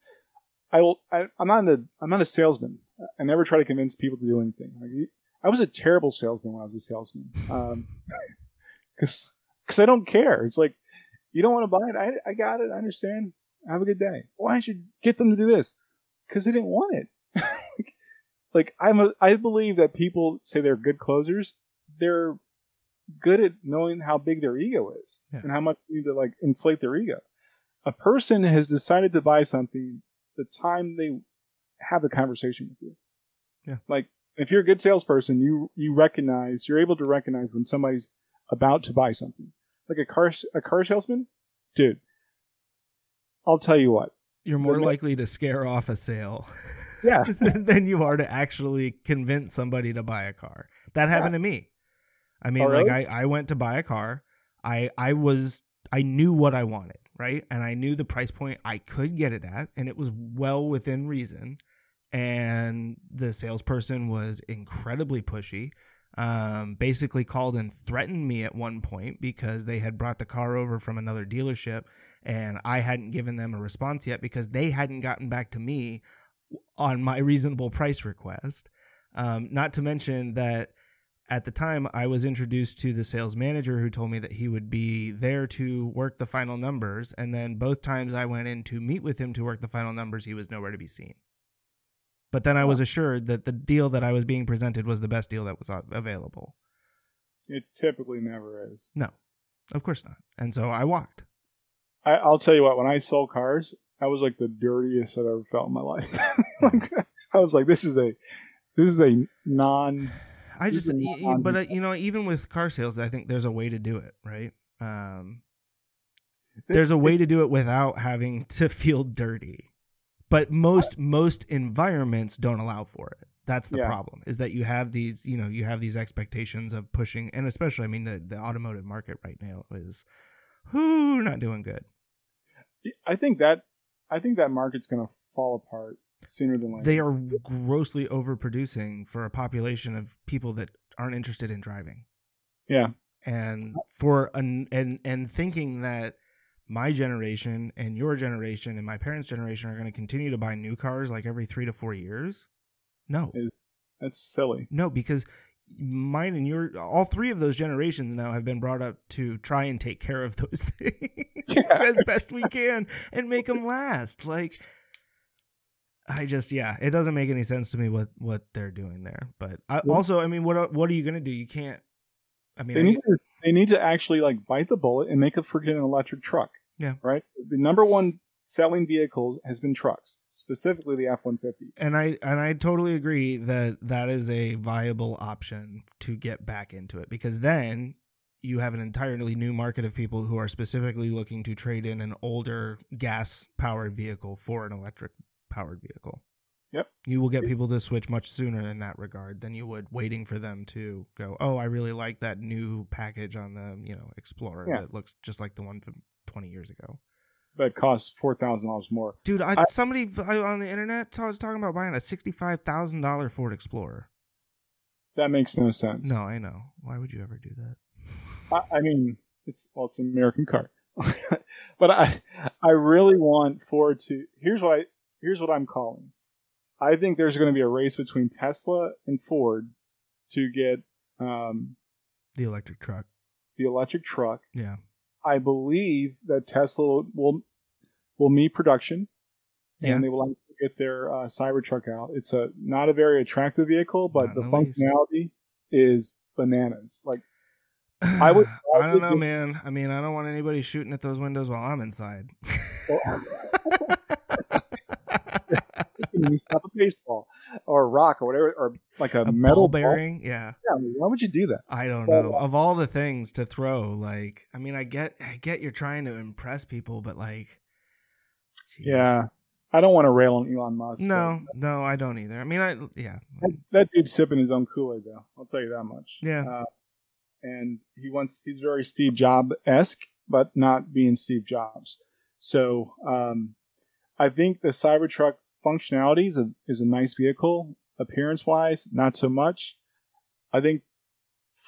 I will. I, I'm not a. I'm not a salesman. I never try to convince people to do anything. Like, I was a terrible salesman when I was a salesman. Um, because because I don't care. It's like you don't want to buy it. I I got it. I understand. Have a good day. Why you get them to do this? Because they didn't want it. like, I'm a, I believe that people say they're good closers. They're good at knowing how big their ego is Yeah. and how much you need to like inflate their ego. A person has decided to buy something the time they have the conversation with you. Yeah. Like if you're a good salesperson, you you recognize you're able to recognize when somebody's about to buy something. Like a car a car salesman, dude. I'll tell you what. you're more likely to scare off a sale Yeah. than you are to actually convince somebody to buy a car. That happened to me. I mean Oh, really? like I, I went to buy a car. I i was i knew what i wanted right? And i knew the price point i could get it at and it was well within reason. And the salesperson was incredibly pushy um, basically called and threatened me at one point because they had brought the car over from another dealership and i hadn't given them a response yet because they hadn't gotten back to me on my reasonable price request um, not to mention that at the time I was introduced to the sales manager who told me that he would be there to work the final numbers. And then both times I went in to meet with him to work the final numbers, he was nowhere to be seen. But then I was assured that the deal that I was being presented was the best deal that was available. It typically never is. No, of course not. And so I walked. I, I'll tell you what, when I sold cars, that was like the dirtiest I've ever felt in my life. like, I was like, this is a this is a non I just, Even y- y- on- but uh, you know, even with car sales, I think there's a way to do it, right? Um, there's a way to do it without having to feel dirty. But most most environments don't allow for it. That's the Yeah. problem. Is that you have these, you know, you have these expectations of pushing, and especially, I mean, the the automotive market right now is, who not doing good. I think that I think that market's gonna fall apart sooner than later. They are grossly overproducing for a population of people that aren't interested in driving. yeah. and for an and and thinking that my generation and your generation and my parents' generation are going to continue to buy new cars like every three to four years. No, That's silly. no, because mine and your all three of those generations now have been brought up to try and take care of those things Yeah. as best we can and make them last. Like, I just yeah, it doesn't make any sense to me what what they're doing there. But I, Yeah. also, I mean, what what are you going to do? You can't. I mean, They need to they need to actually like bite the bullet and make a freaking electric truck. Yeah. Right? The number one selling vehicle has been trucks, specifically the F one fifty. and I and I totally agree that that is a viable option to get back into it because then you have an entirely new market of people who are specifically looking to trade in an older gas powered vehicle for an electric powered vehicle. Yep. You will get people to switch much sooner in that regard than you would waiting for them to go, "Oh, I really like that new package on the, you know, Explorer Yeah. that looks just like the one from 20 years ago." But it costs four thousand dollars more. Dude, I, I- somebody on the internet t- was talking about buying a $65,000 Ford Explorer. That makes no sense. No, I know. Why would you ever do that? I, I mean, it's well, it's an American car, but I, I really want Ford to. Here's what I. Here's what I'm calling. I think there's going to be a race between Tesla and Ford to get um, The electric truck. the electric truck. Yeah. I believe that Tesla will will meet production, Yeah. and they will get their uh, Cybertruck out. It's a not a very attractive vehicle, but Not the in the least. functionality is bananas. Like I would- I don't know, man. I mean, I don't want anybody shooting at those windows while I'm inside. you stop a baseball or a rock or whatever, or like a, a metal ball ball. bearing, yeah. Yeah, mean, why would you do that? I don't Well, know. Of all the things to throw, like, I mean, I get, I get you're trying to impress people, but like, jeez. Yeah, I don't want to rail on Elon Musk. No, no, I don't either. I mean, I, yeah, that, that dude's sipping his own Kool Aid, though. I'll tell you that much. yeah. Uh, and he wants he's very Steve Jobs esque, but not being Steve Jobs. So um, I think the Cybertruck functionality is a, is a nice vehicle. Appearance wise, not so much. I think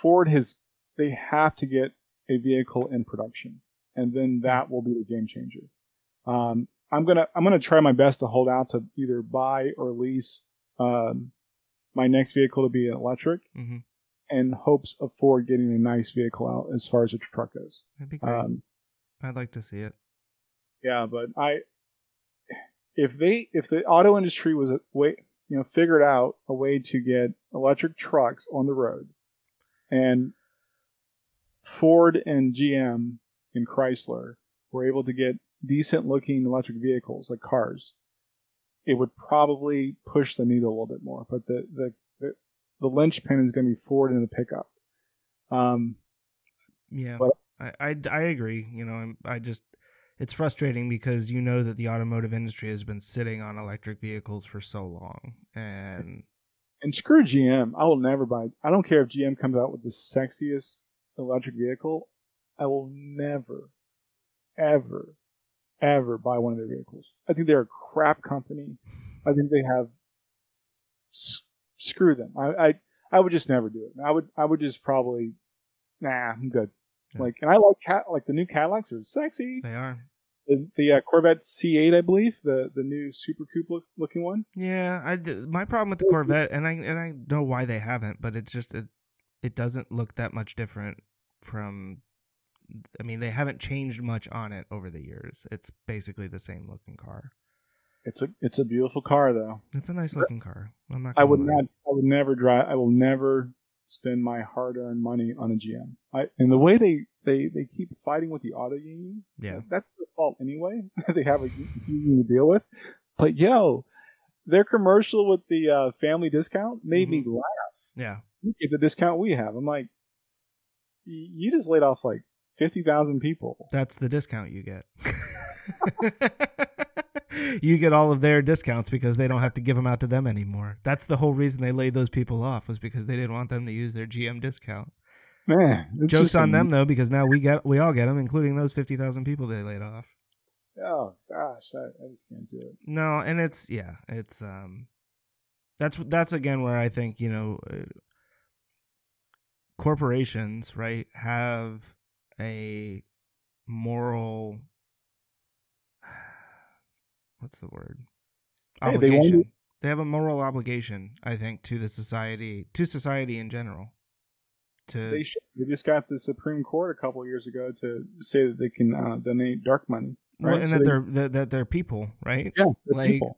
Ford has they have to get a vehicle in production, and then that will be the game changer. Um, I'm gonna I'm gonna try my best to hold out to either buy or lease um, my next vehicle to be electric hmm in hopes of Ford getting a nice vehicle out as far as the truck goes. That'd be great. Um, I'd like to see it. yeah, but I, if they, if the auto industry was a way, you know, figured out a way to get electric trucks on the road, and Ford and GM and Chrysler were able to get decent looking electric vehicles like cars, it would probably push the needle a little bit more. But the the the, the linchpin is going to be Ford and the pickup. Um, Yeah, But- I, I, I agree. You know, I'm- I just it's frustrating because you know that the automotive industry has been sitting on electric vehicles for so long, and And screw GM. I will never buy. I don't care if GM comes out with the sexiest electric vehicle. I will never, ever, ever buy one of their vehicles. I think they're a crap company. I think they have. s- Screw them. I, I I would just never do it. I would I would just probably. Nah, I'm good. Yeah. Like, and I like cat like the new Cadillacs are sexy. they are. The, the uh, Corvette C8, I believe, the the new Super Coupe look, looking one. Yeah, I my problem with the Corvette, and I and I know why they haven't, but it's just it it doesn't look that much different from. I mean, they haven't changed much on it over the years. It's basically the same looking car. It's a it's a beautiful car though. It's a nice looking car. I'm not. I would lie. not. I would never drive. I will never spend my hard-earned money on a GM. I and the way they they they keep fighting with the auto union. Yeah. that's their fault anyway. they have a union to deal with. But yo, their commercial with the uh, family discount made me laugh. Yeah. Look at the discount we have. I'm like, y- you just laid off like fifty thousand people. That's the discount you get. you get all of their discounts because they don't have to give them out to them anymore. That's the whole reason they laid those people off was because they didn't want them to use their GM discount. Man, it's Jokes on am- them though, because now we get we all get them, including those fifty thousand people they laid off. Oh gosh, I, I just can't do it. No, and it's yeah, it's um, that's that's again where I think you know, uh, corporations right have a moral. What's the word? Hey, they Obligation. they have a moral obligation, I think, to the society, to society in general. To They should. They just got the Supreme Court a couple years ago to say that they can uh, donate dark money. well, right? and So that they- they're that, they're people, right? Yeah, like people.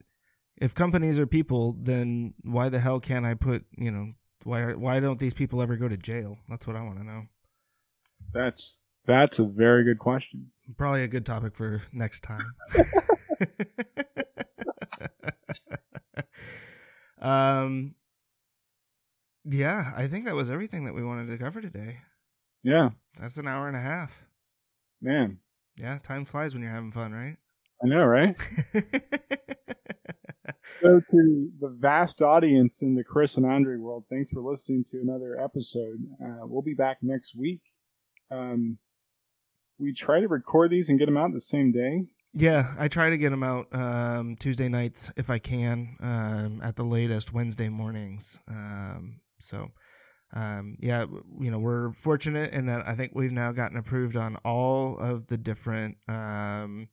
if companies are people, then why the hell can't I put you know why why don't these people ever go to jail? That's what I want to know. That's that's a very good question. Probably a good topic for next time. um, yeah, I think that was everything that we wanted to cover today. Yeah, That's an hour and a half. man. Yeah, time flies when you're having fun, right? I know, right? So to the vast audience in the Chris and Andre world, thanks for listening to another episode. Uh, we'll be back next week. Um, we try to record these and get them out the same day. Yeah, I try to get them out um, Tuesday nights if I can, um, at the latest Wednesday mornings. Um, so, um, yeah, you know, we're fortunate in that I think we've now gotten approved on all of the different um,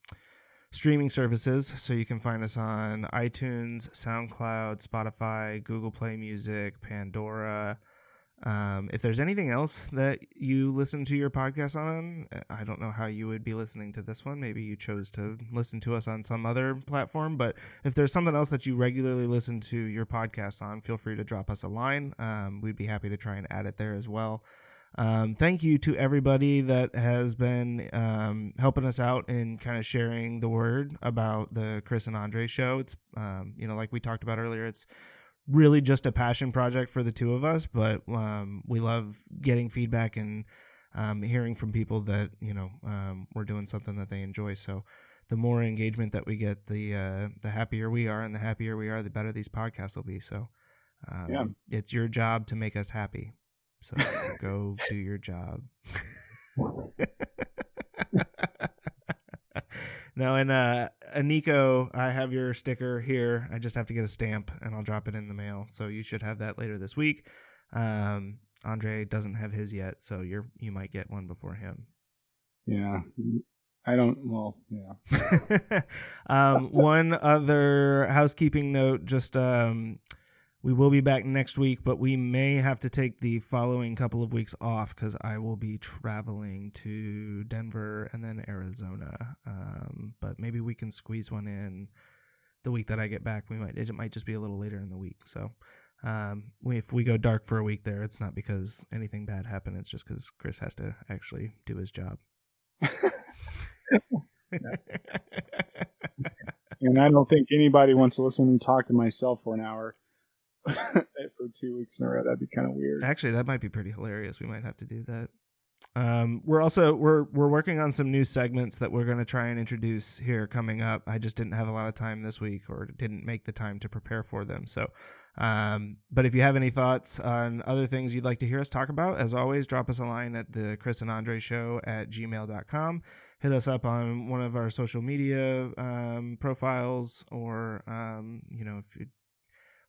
streaming services. So you can find us on iTunes, SoundCloud, Spotify, Google Play Music, Pandora. Um, if there's anything else that you listen to your podcast on, I don't know how you would be listening to this one. Maybe you chose to listen to us on some other platform, but if there's something else that you regularly listen to your podcast on, feel free to drop us a line. Um, we'd be happy to try and add it there as well. Um, thank you to everybody that has been um, helping us out and kind of sharing the word about the Chris and Andre show. It's, um, you know, like we talked about earlier, it's really just a passion project for the two of us, but um, we love getting feedback and um, hearing from people that, you know, um, we're doing something that they enjoy. So the more engagement that we get, the uh, the happier we are, and the happier we are, the better these podcasts will be. So um, Yeah. it's your job to make us happy. So go do your job. no, and uh, Nico, I have your sticker here. I just have to get a stamp, and I'll drop it in the mail. So you should have that later this week. Um, Andre doesn't have his yet, so you're you might get one before him. Yeah, I don't. Well, yeah. um, one other housekeeping note: just um, we will be back next week, but we may have to take the following couple of weeks off because I will be traveling to Denver and then Arizona. Um, but maybe we can squeeze one in the week that I get back. We might it might just be a little later in the week. So um, if we go dark for a week there, it's not because anything bad happened. It's just because Chris has to actually do his job. And I don't think anybody wants to listen and talk to myself for an hour for two weeks in a row. That'd be kind of weird. Actually, that might be pretty hilarious. We might have to do that. Um, we're also we're we're working on some new segments that we're going to try and introduce here coming up. I just didn't have a lot of time this week, or didn't make the time to prepare for them. So, um, but if you have any thoughts on other things you'd like to hear us talk about, as always, drop us a line at the Chris and Andre Show at gmail.com. Hit us up on one of our social media um, profiles, or um, you know if you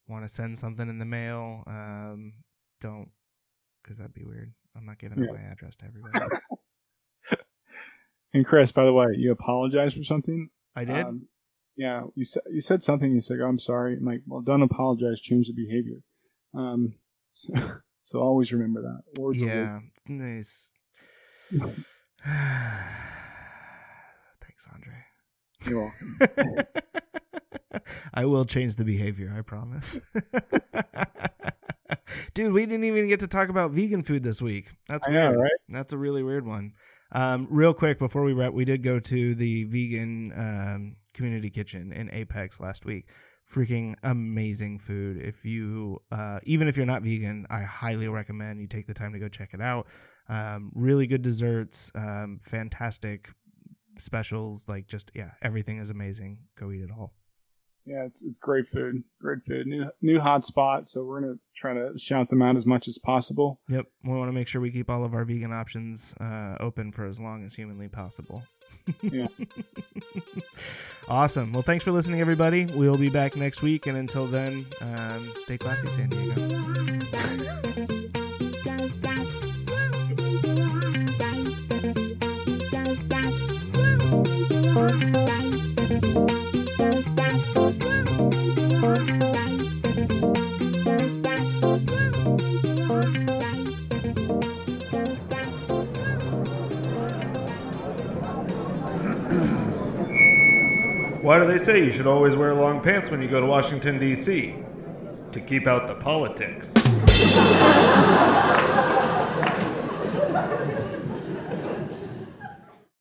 want to send something in the mail, um, don't because that'd be weird. I'm not giving Yeah. my address to everybody. And Chris, by the way, you apologized for something. I did. Um, yeah, you said you said something. You said, oh, "I'm sorry." I'm like, "Well, don't apologize. Change the behavior." Um, so, so always remember that. Words yeah, nice. Thanks, Andre. You're welcome. I will change the behavior, I promise. Dude, we didn't even get to talk about vegan food this week. That's I know, weird. right? That's a really weird one. Um, real quick before we wrap, we did go to the vegan um, community kitchen in Apex last week. Freaking amazing food. If you, uh, even if you're not vegan, I highly recommend you take the time to go check it out. Um, really good desserts, um, fantastic specials. Like just yeah, everything is amazing. Go eat it all. Yeah, it's, it's great food. Great food. New new hot spot. So we're gonna try to shout them out as much as possible. Yep, we want to make sure we keep all of our vegan options uh, open for as long as humanly possible. Yeah. awesome. Well, thanks for listening, everybody. We'll be back next week, and until then, um, stay classy, San Diego. Why do they say you should always wear long pants when you go to Washington, D.C.? To keep out the politics.